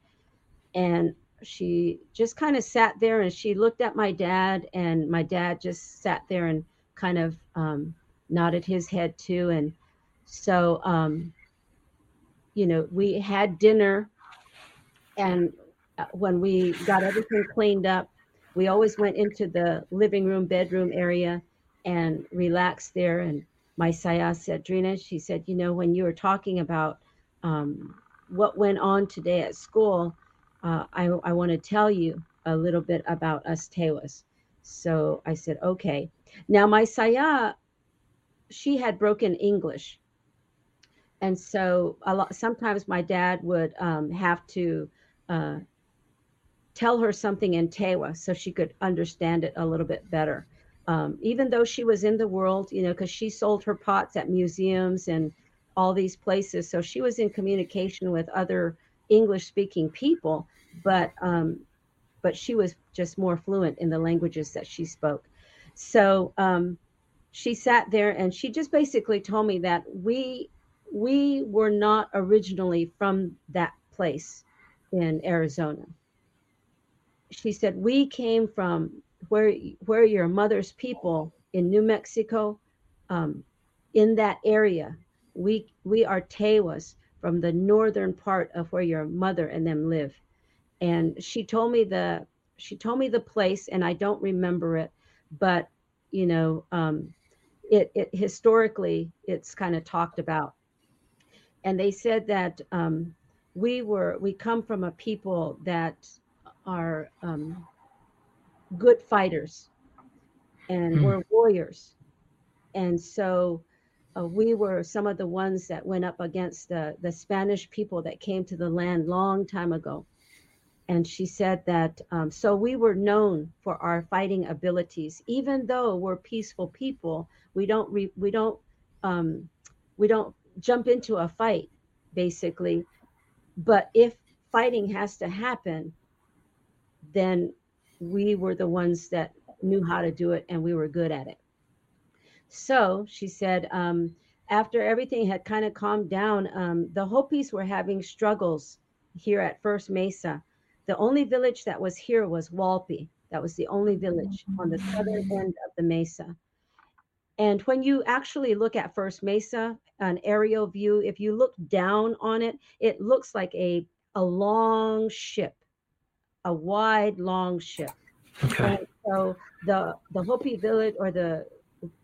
And she just kind of sat there and she looked at my dad and my dad just sat there and kind of um, nodded his head too. And so um, you know we had dinner and uh, when we got everything cleaned up we always went into the living room bedroom area and relaxed there. And my saya said drina she said you know when you were talking about um, what went on today at school uh, I, I want to tell you a little bit about us Tewas. So I said, okay. Now my Saya, she had broken English. And so a lot, sometimes my dad would um, have to uh, tell her something in Tewa so she could understand it a little bit better. Um, even though she was in the world, you know, because she sold her pots at museums and all these places. So she was in communication with other English speaking people, but um, but she was just more fluent in the languages that she spoke. So um, she sat there and she just basically told me that we we were not originally from that place in Arizona. She said we came from where where your mother's people in New Mexico, um, in that area. We we are Tewas from the northern part of where your mother and them live. And she told me the she told me the place, and I don't remember it, but you know, um, it, it historically it's kind of talked about. And they said that um, we were we come from a people that are um, good fighters, and mm. we're warriors, and so uh, we were some of the ones that went up against the, the Spanish people that came to the land long time ago. And she said that um, so we were known for our fighting abilities, even though we're peaceful people. We don't re, we don't um, we don't jump into a fight, basically. But if fighting has to happen, then we were the ones that knew how to do it and we were good at it. So she said, um, after everything had kind of calmed down, um, the Hopis were having struggles here at First Mesa. The only village that was here was Walpi. That was the only village on the southern end of the mesa. and when you actually look at First Mesa, an aerial view, if you look down on it, it looks like a a long ship, a wide, long ship. Okay. And so the the Hopi village or the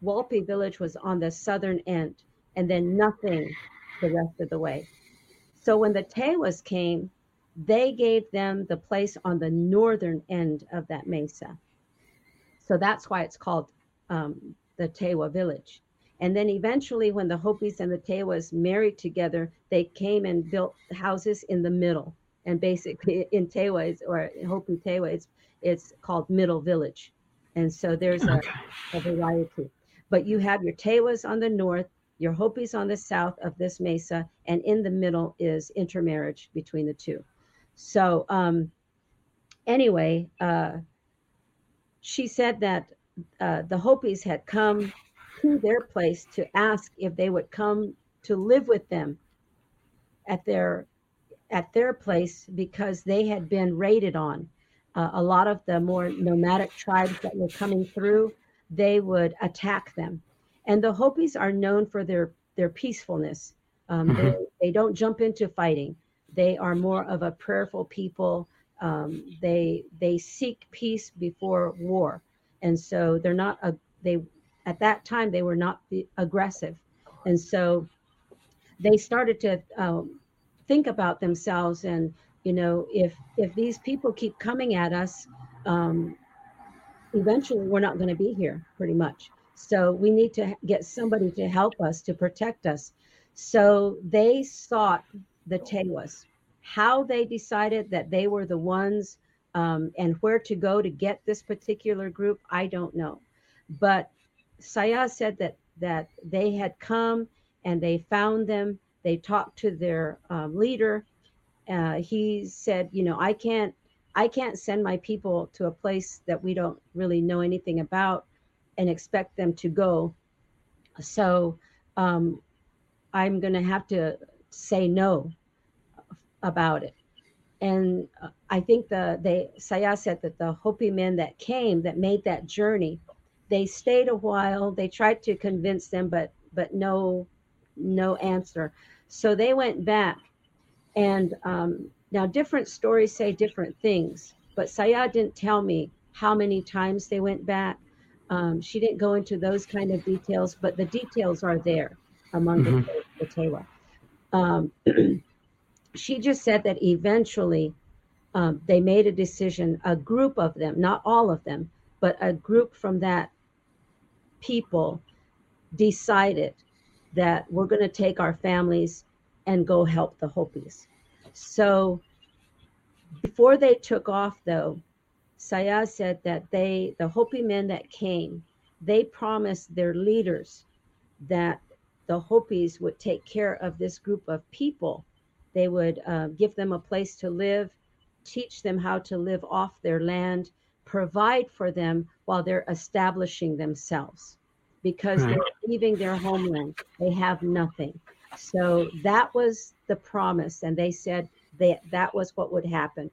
Walpi village was on the southern end, and then nothing the rest of the way. So when the Tewas came, they gave them the place on the northern end of that mesa. So that's why it's called um, the Tewa village. And then eventually, when the Hopis and the Tewas married together, they came and built houses in the middle. And basically, in Tewa or Hopi Tewa, it's, it's called Middle Village. And so there's a, Okay. a variety. But you have your Tewas on the north, your Hopis on the south of this mesa, and in the middle is intermarriage between the two. So, um, anyway, uh, she said that uh, the Hopis had come to their place to ask if they would come to live with them at their at their place because they had been raided on. Uh, a lot of the more nomadic tribes that were coming through, they would attack them, and the Hopis are known for their their peacefulness. Um, Mhm. they, they don't jump into fighting. They are more of a prayerful people. Um, they they seek peace before war, and so they're not a, they at that time they were not the aggressive, and so they started to um, think about themselves and you know if if these people keep coming at us, um, eventually we're not going to be here pretty much. So we need to get somebody to help us to protect us. So they sought the Tewas. How they decided that they were the ones um, and where to go to get this particular group, I don't know. But Saya said that that they had come and they found them. They talked to their um, leader. Uh, he said, you know, I can't I can't send my people to a place that we don't really know anything about and expect them to go. So um, I'm going to have to say no about it. And uh, I think the they Saya said that the Hopi men that came that made that journey, they stayed a while. They tried to convince them, but but no no answer. So they went back, and um, now different stories say different things. But Saya didn't tell me how many times they went back. Um, she didn't go into those kind of details, but the details are there among Mhm. the, the Tewa. Um, she just said that eventually um, they made a decision, a group of them, not all of them, but a group from that people decided that we're going to take our families and go help the Hopis. So before they took off, though, Saya said that they, the Hopi men that came, they promised their leaders that the Hopis would take care of this group of people. They would uh, give them a place to live, teach them how to live off their land, provide for them while they're establishing themselves because Right. they're leaving their homeland. They have nothing. So that was the promise. And they said that that was what would happen.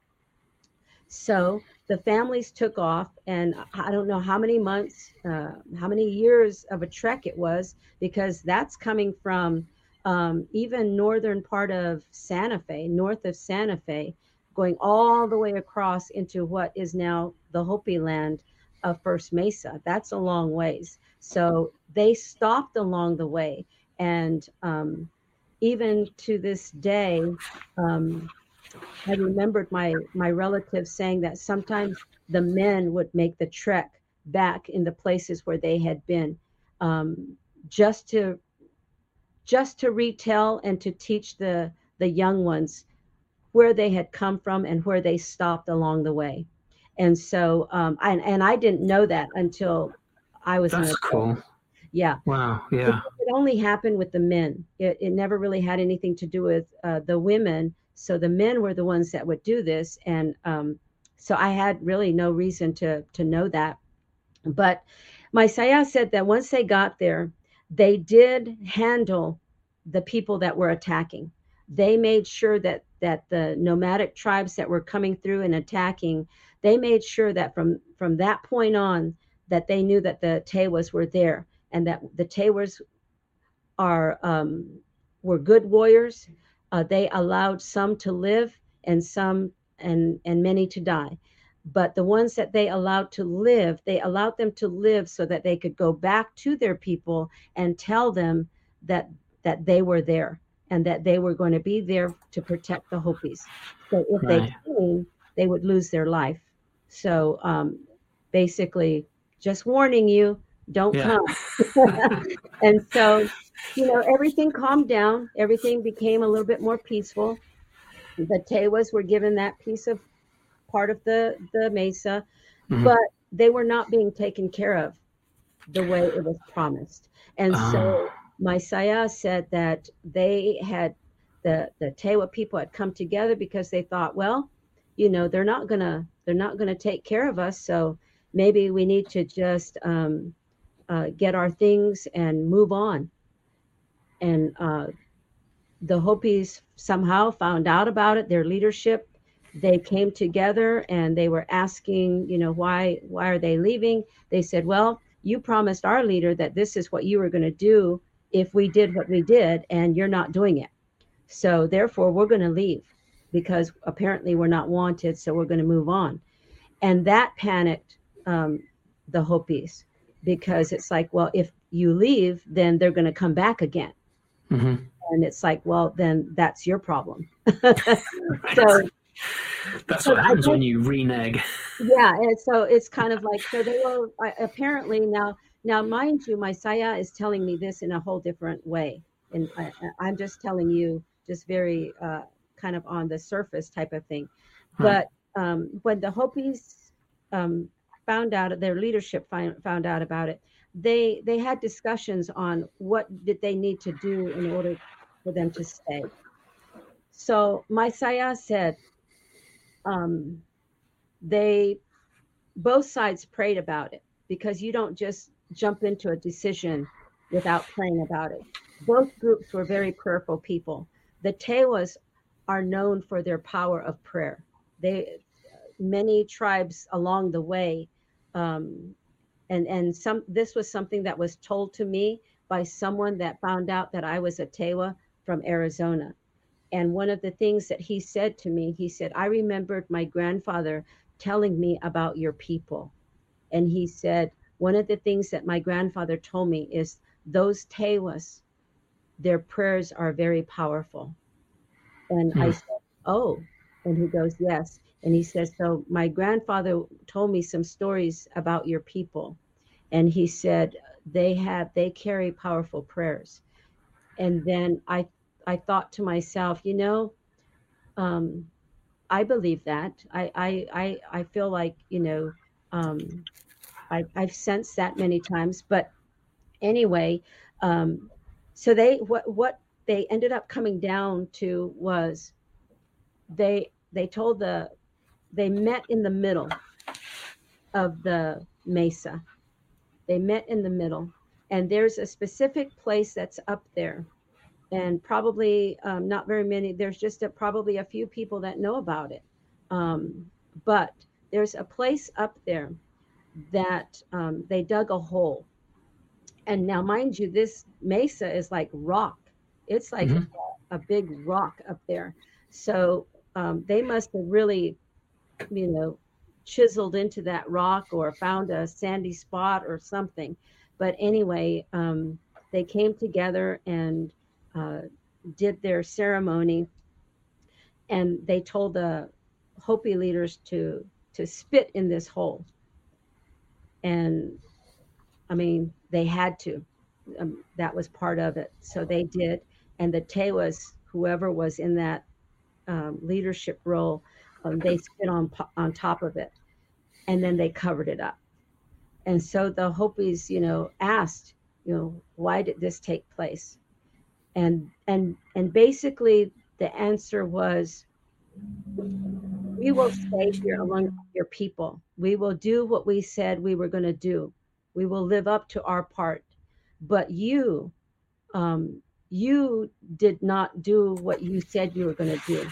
So the families took off, and I don't know how many months, uh, how many years of a trek it was, because that's coming from um, even northern part of Santa Fe, north of Santa Fe, going all the way across into what is now the Hopi land of First Mesa. That's a long ways. So they stopped along the way, and um, even to this day, um, I remembered my my relatives saying that sometimes the men would make the trek back in the places where they had been, um, just to just to retell and to teach the the young ones where they had come from and where they stopped along the way. And so, um, and and I didn't know that until I was. That's cool. Yeah Wow. Yeah. It only happened with the men. It, it never really had anything to do with uh, the women. So the men were the ones that would do this, and um, so I had really no reason to to know that. But my saya said that once they got there, they did handle the people that were attacking. They made sure that that the nomadic tribes that were coming through and attacking, they made sure that from from that point on that they knew that the Tewas were there and that the Tewas are um, were good warriors. Uh, they allowed some to live and some and and many to die. But the ones that they allowed to live, they allowed them to live so that they could go back to their people and tell them that that they were there and that they were going to be there to protect the Hopis. So if right. they came, they would lose their life. So um, basically, just warning you, don't yeah. come. and so, you know, everything calmed down. Everything became a little bit more peaceful. The Tewas were given that piece of part of the the mesa, mm-hmm. but they were not being taken care of the way it was promised. And so ah. my saya said that they had the the Tewa people had come together because they thought, well, you know, they're not gonna they're not gonna take care of us, so maybe we need to just um, uh, get our things and move on. And uh, the Hopis somehow found out about it. Their leadership, they came together and they were asking, you know, why why are they leaving? They said, well, you promised our leader that this is what you were going to do if we did what we did, and you're not doing it. So therefore, we're going to leave because apparently we're not wanted. So we're going to move on. And that panicked um, the Hopis because it's like, well, if you leave, then they're going to come back again. Mm-hmm. And it's like, well, then that's your problem. so that's so what happens when you renege. Yeah, and so it's kind of like so they were apparently now. Now, mind you, my saya is telling me this in a whole different way, and I, am just telling you just very uh, kind of on the surface type of thing. But um, when the Hopis um, found out their leadership find, found out about it they they had discussions on what did they need to do in order for them to stay. So my saya said um, they both sides prayed about it because you don't just jump into a decision without praying about it. Both groups were very prayerful people. The tewas are known for their power of prayer. They many tribes along the way um, and and some this was something that was told to me by someone that found out that I was a Tewa from Arizona. And one of the things that he said to me, he said, I remembered my grandfather telling me about your people. And he said, one of the things that my grandfather told me is those Tewas, their prayers are very powerful. And I hmm. said, Oh. And he goes, Yes. And he says, So my grandfather told me some stories about your people. And he said, They have, they carry powerful prayers. And then I, I thought to myself, you know, um, I believe that. I, I, I, I feel like, you know, um, I, I've sensed that many times. But anyway, um, so they, what, what they ended up coming down to was they, they told the they met in the middle of the mesa. They met in the middle, and there's a specific place that's up there, and probably um, not very many. There's just a, probably a few people that know about it, um, but there's a place up there that um, they dug a hole, and now mind you, this mesa is like rock. It's like mm-hmm. a, a, big rock up there. So um, they must have really you know, chiseled into that rock or found a sandy spot or something. But anyway, um, they came together and uh, did their ceremony, and they told the Hopi leaders to to spit in this hole. And I mean, they had to. Um, that was part of it. So they did, and the Tewas, whoever was in that um, leadership role, um, they spit on on top of it, and then they covered it up. And so the Hopis, you know, asked, you know, why did this take place? And and and basically the answer was, we will stay here among your people. We will do what we said we were going to do. We will live up to our part. But you, um, you did not do what you said you were going to do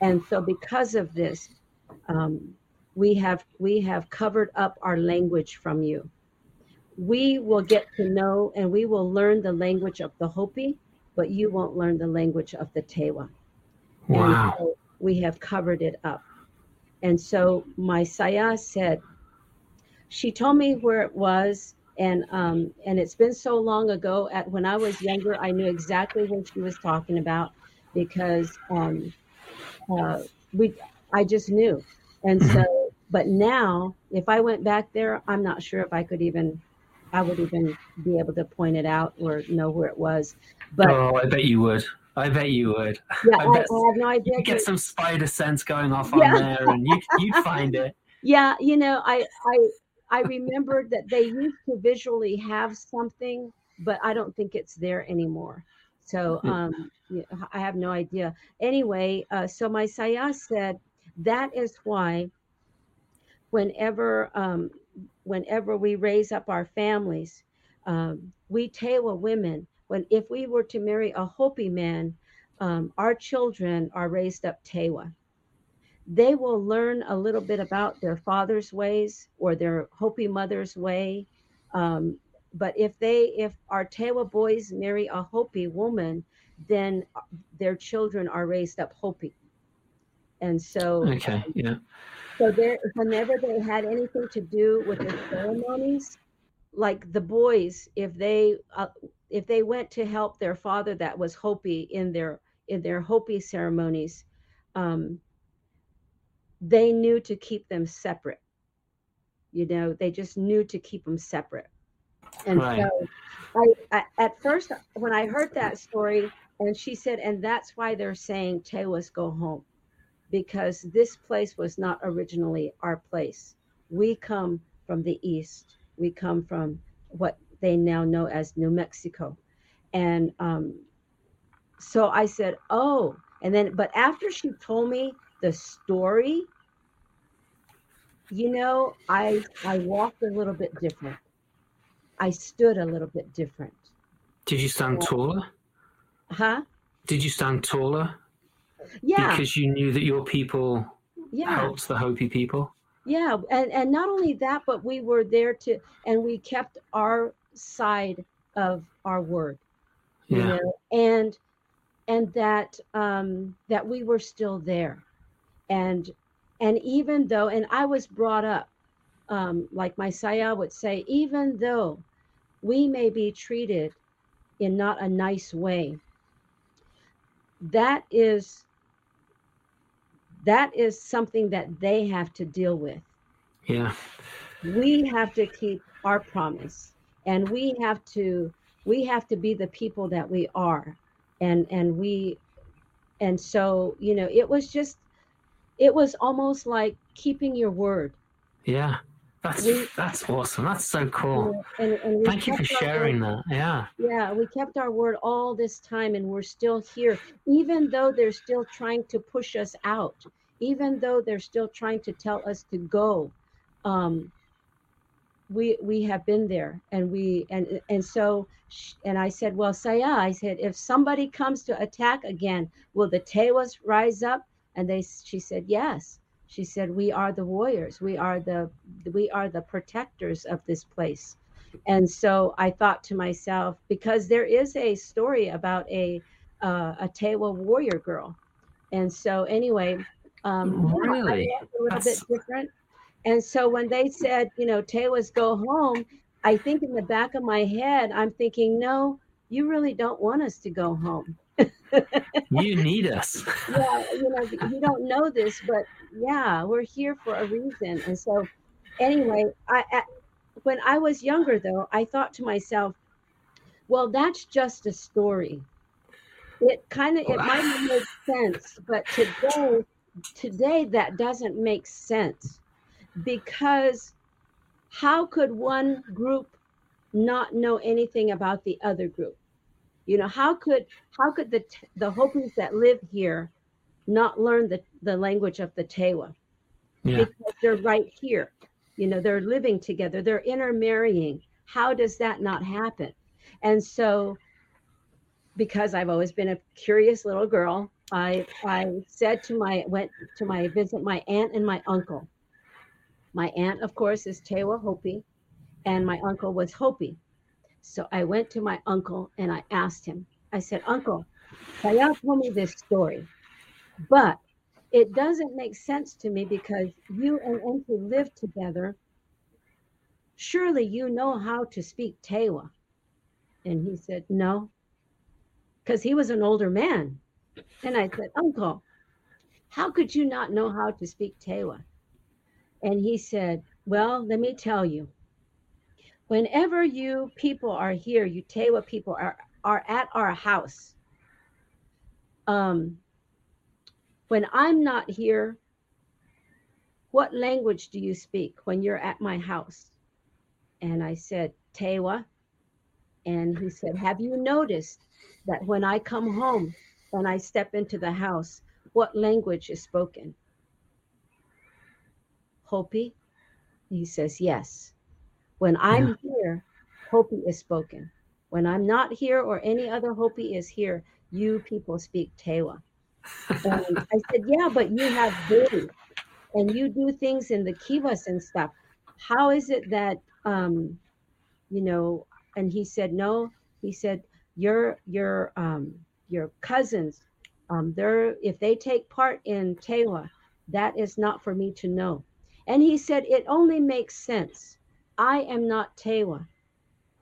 and so because of this um, we have we have covered up our language from you we will get to know and we will learn the language of the Hopi, but you won't learn the language of the Tewa. Wow. So we have covered it up. And so my saya said, she told me where it was, and um, and it's been so long ago. At when I was younger, I knew exactly what she was talking about because um, uh, we I just knew. And so, but now, if I went back there, I'm not sure if I could even, I would even be able to point it out or know where it was. But oh, I bet you would. I bet you would. yeah, I I, I have no idea. You get some spider sense going off Yeah. on there, and you you'd find it. Yeah, you know, I I I remembered that they used to visually have something, but I don't think it's there anymore. So Hmm. um, I have no idea. Anyway, uh, so my saya said that is why whenever um, whenever we raise up our families, um, we Tewa women. When if we were to marry a Hopi man, um, our children are raised up Tewa they will learn a little bit about their father's ways or their Hopi mother's way. Um, but if they, if our Tewa boys marry a Hopi woman, then their children are raised up Hopi. And so, Okay, yeah. so there, whenever they had anything to do with the ceremonies, like the boys, if they, uh, if they went to help their father that was Hopi in their in their Hopi ceremonies, um, they knew to keep them separate. You know, they just knew to keep them separate. And Right. so, I, I at first when I heard that story, and she said, and that's why they're saying Tewas go home, because this place was not originally our place. We come from the east. We come from what they now know as New Mexico, and um, so I said, oh, and then but after she told me the story, you know, I I walked a little bit different. I stood a little bit different. Did you stand taller? Huh? Did you stand taller Yeah. because you knew that your people yeah. helped the Hopi people? Yeah, and and not only that, but we were there to, and we kept our side of our word, you know, and and that um, that we were still there, and and even though, and I was brought up, um, like my saya would say, even though we may be treated in not a nice way, that is that is something that they have to deal with Yeah. we have to keep our promise and we have to we have to be the people that we are and and we and so you know it was just it was almost like keeping your word Yeah. That's We- that's awesome. That's so cool. and, and Thank you for sharing word. that. Yeah. yeah we kept our word all this time and we're still here even though they're still trying to push us out even though they're still trying to tell us to go um we we have been there and we and and so and i said well saya i said if somebody comes to attack again will the tewas rise up and they she said yes she said we are the warriors we are the we are the protectors of this place and so I thought to myself, because there is a story about a uh, a Tewa warrior girl, and so anyway, um, Really? a little That's- bit different. And so when they said, you know, Tewas go home, I think in the back of my head, I'm thinking, no, you really don't want us to go home. You need us. yeah, you know, you don't know this, but yeah, we're here for a reason. And so, anyway, I at, when I was younger, though, I thought to myself, well, that's just a story. It kind of it might have made sense, but today, today that doesn't make sense because how could one group not know anything about the other group? You know, how could how could the the Hopis that live here not learn the, the language of the Tewa? Yeah. Because they're right here. You know, they're living together, they're intermarrying. How does that not happen? And so because I've always been a curious little girl, I I said to my went to my visit my aunt and my uncle. My aunt, of course, is Tewa Hopi, and my uncle was Hopi. So I went to my uncle and I asked him, I said, Uncle, Kaya told me this story, but it doesn't make sense to me because you and Enki live together. Surely you know how to speak Tewa. And he said, No, because he was an older man. And I said, Uncle, how could you not know how to speak Tewa? And he said, Well, let me tell you. Whenever you people are here, you Tewa people are, are at our house. Um, when I'm not here, what language do you speak when you're at my house? And I said, Tewa. And he said, Have you noticed that when I come home and I step into the house, what language is spoken? Hopi? He says, Yes. When I'm yeah. here, Hopi is spoken. When I'm not here or any other Hopi is here, you people speak Tewa. and I said, Yeah, but you have Buri and you do things in the kivas and stuff. How is it that um, you know, and he said, No, he said, Your your um your cousins, um, they're if they take part in Tewa, that is not for me to know. And he said, It only makes sense. I am not Tewa.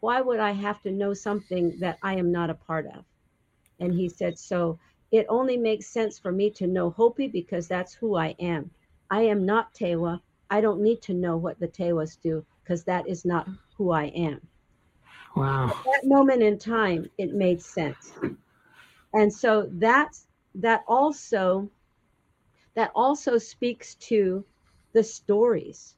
Why would I have to know something that I am not a part of? And he said, So it only makes sense for me to know Hopi because that's who I am. I am not Tewa. I don't need to know what the Tewas do because that is not who I am. Wow. At that moment in time, it made sense. And so that's that also that also speaks to the stories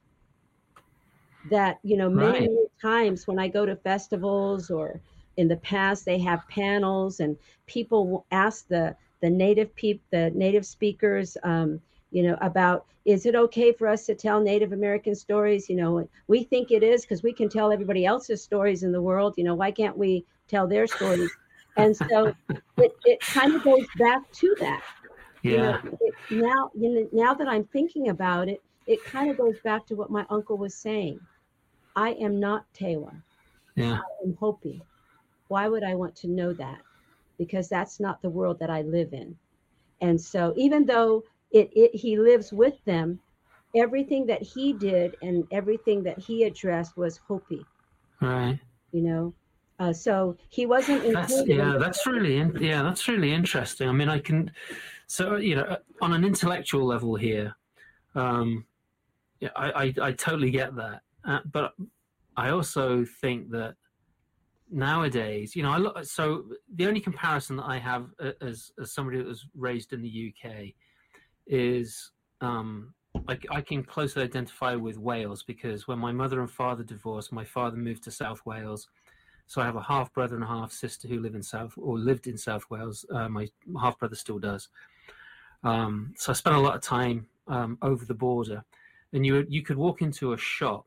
that you know many, right. many times when I go to festivals or in the past they have panels and people ask the the native people the native speakers um, you know about is it okay for us to tell native american stories? You know we think it is because we can tell everybody else's stories in the world. You know why can't we tell their stories? And so it, it kind of goes back to that. Yeah you know, it, now you know now that i'm thinking about it it kind of goes back to what my uncle was saying i am not tewa yeah i'm hopi why would I want to know that? Because that's not the world that I live in. And so even though it, it he lives with them, everything that he did and everything that he addressed was Hopi. Right. You know, uh, so he wasn't that's, yeah that's really in, yeah that's really interesting i mean i can so you know on an intellectual level here um yeah i i, I totally get that uh, but i also think that nowadays, you know, I look. So the only comparison that I have uh, as as somebody that was raised in the UK is um, I, I can closely identify with Wales because when my mother and father divorced, my father moved to South Wales. So I have a half brother and a half sister who live in South or lived in South Wales. Uh, my half brother still does. Um, so I spent a lot of time um, over the border, and you you could walk into a shop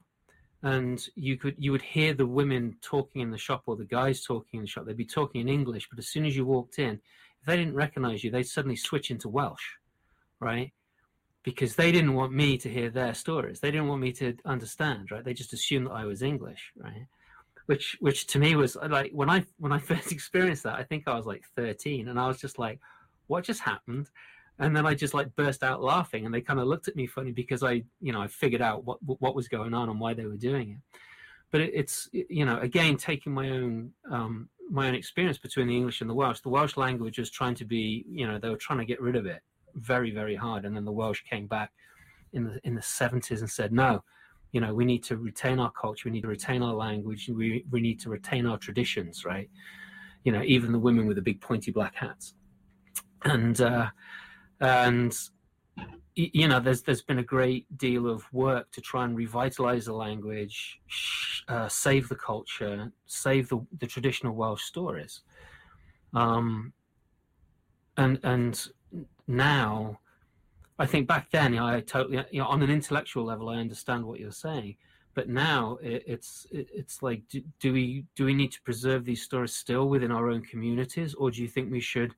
and you could you would hear the women talking in the shop or the guys talking in the shop. They'd be talking in english but as soon as you walked in if they didn't recognize you they'd suddenly switch into welsh right? Because they didn't want me to hear their stories. They didn't want me to understand right? They just assumed that i was english right? Which which to me was like when i when i first experienced that i think i was like 13 and i was just like what just happened and then I just like burst out laughing, and they kind of looked at me funny because I, you know, I figured out what what was going on and why they were doing it. But it, it's you know, again, taking my own um, my own experience between the English and the Welsh. The Welsh language was trying to be, you know, they were trying to get rid of it very very hard, and then the Welsh came back in the in the seventies and said no. You know, we need to retain our culture. We need to retain our language. We we need to retain our traditions, right? You know, even the women with the big pointy black hats, and uh, and you know there's there's been a great deal of work to try and revitalize the language uh, save the culture save the, the traditional welsh stories. Um, and and now i think back then i totally you know on an intellectual level i understand what you're saying. But now it, it's it, it's like do, do we do we need to preserve these stories still within our own communities or do you think we should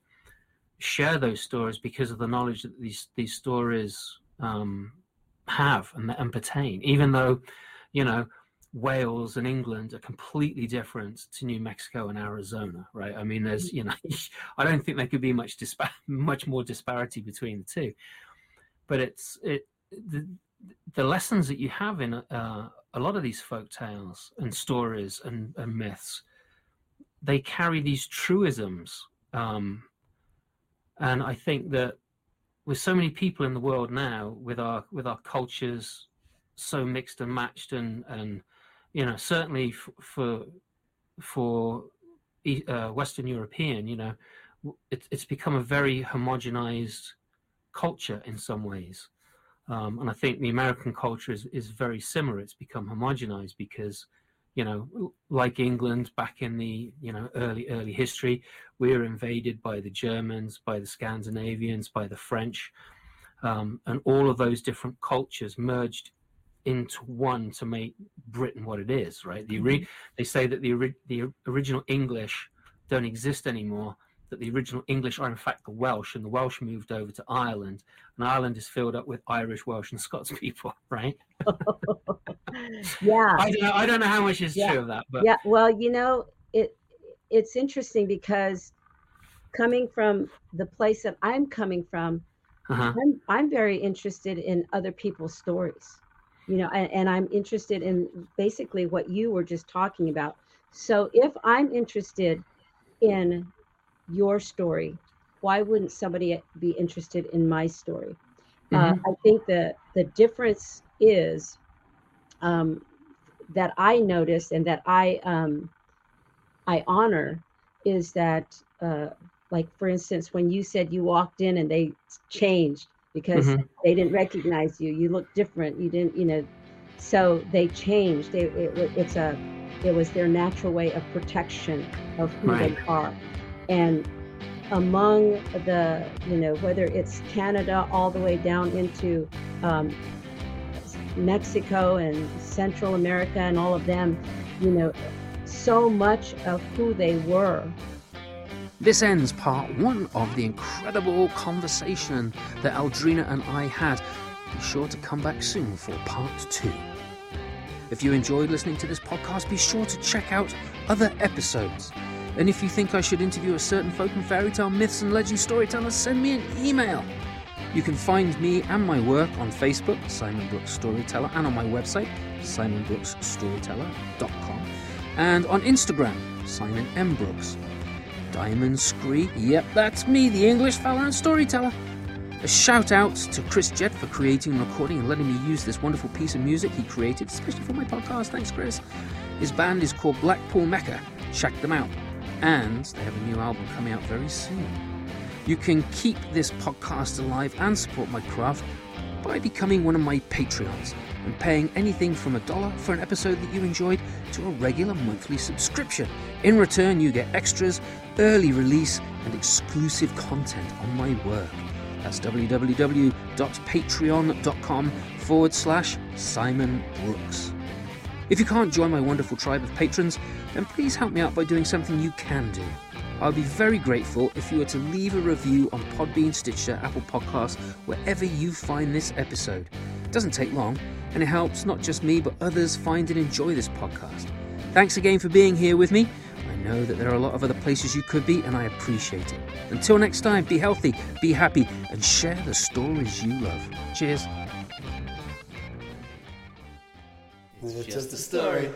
share those stories because of the knowledge that these these stories um, have and, and pertain. Even though, you know, Wales and England are completely different to New Mexico and Arizona, right? I mean, there's you know, I don't think there could be much dispa- much more disparity between the two, but it's it the the lessons that you have in uh, a lot of these folk tales and stories and, and myths, they carry these truisms, um, and I think that with so many people in the world now, with our with our cultures so mixed and matched and and you know certainly f- for for uh, Western European, you know, it, it's become a very homogenized culture in some ways. Um, and I think the American culture is, is very similar. It's become homogenized because, you know, like England back in the, you know, early, early history, we were invaded by the Germans, by the Scandinavians, by the French. Um, and all of those different cultures merged into one to make Britain what it is, right? The mm-hmm. they say that the the original English don't exist anymore. That the original English are in fact the Welsh, and the Welsh moved over to Ireland, and Ireland is filled up with Irish, Welsh, and Scots people, right? yeah. I don't know. I don't know how much is yeah. true of that, but yeah. Well, you know, it it's interesting because coming from the place that I'm coming from, uh-huh. I'm I'm very interested in other people's stories you know and, and i'm interested in basically what you were just talking about so if i'm interested in your story why wouldn't somebody be interested in my story uh, mm-hmm. uh, i think the the difference is um, that i notice and that i um, i honor is that uh, like for instance when you said you walked in and they changed because mm-hmm. they didn't recognize you. You look different. You didn't, you know. So they changed. They, it, it's a, it was their natural way of protection of who right. they are, and among the, you know, whether it's Canada all the way down into um, Mexico and Central America and all of them, you know, so much of who they were this ends part one of the incredible conversation that Eldrena and I had. Be sure to come back soon for part two. If you enjoyed listening to this podcast, be sure to check out other episodes. And if you think I should interview a certain folk and fairy tale myths and legend storyteller, send me an email. You can find me and my work on Facebook, Simon Brooks Storyteller, and on my website, simonbrooksstoryteller.com, and on Instagram, Simon M. Brooks. Diamond Scree. Yep, that's me, the English fella and storyteller. A shout out to Chris Jett for creating and recording and letting me use this wonderful piece of music he created, especially for my podcast. Thanks, Chris. His band is called Blackpool Mecca. Check them out. And they have a new album coming out very soon. You can keep this podcast alive and support my craft by becoming one of my Patreons and paying anything from a dollar for an episode that you enjoyed to a regular monthly subscription. In return, you get extras, early release, and exclusive content on my work. That's www.patreon.com forward slash Simon Brooks. If you can't join my wonderful tribe of patrons, then please help me out by doing something you can do. I'll be very grateful if you were to leave a review on Podbean, Stitcher, Apple Podcasts, wherever you find this episode. It doesn't take long, and it helps not just me but others find and enjoy this podcast. Thanks again for being here with me. I know that there are a lot of other places you could be, and I appreciate it. Until next time, be healthy, be happy, and share the stories you love. Cheers. It's just a story.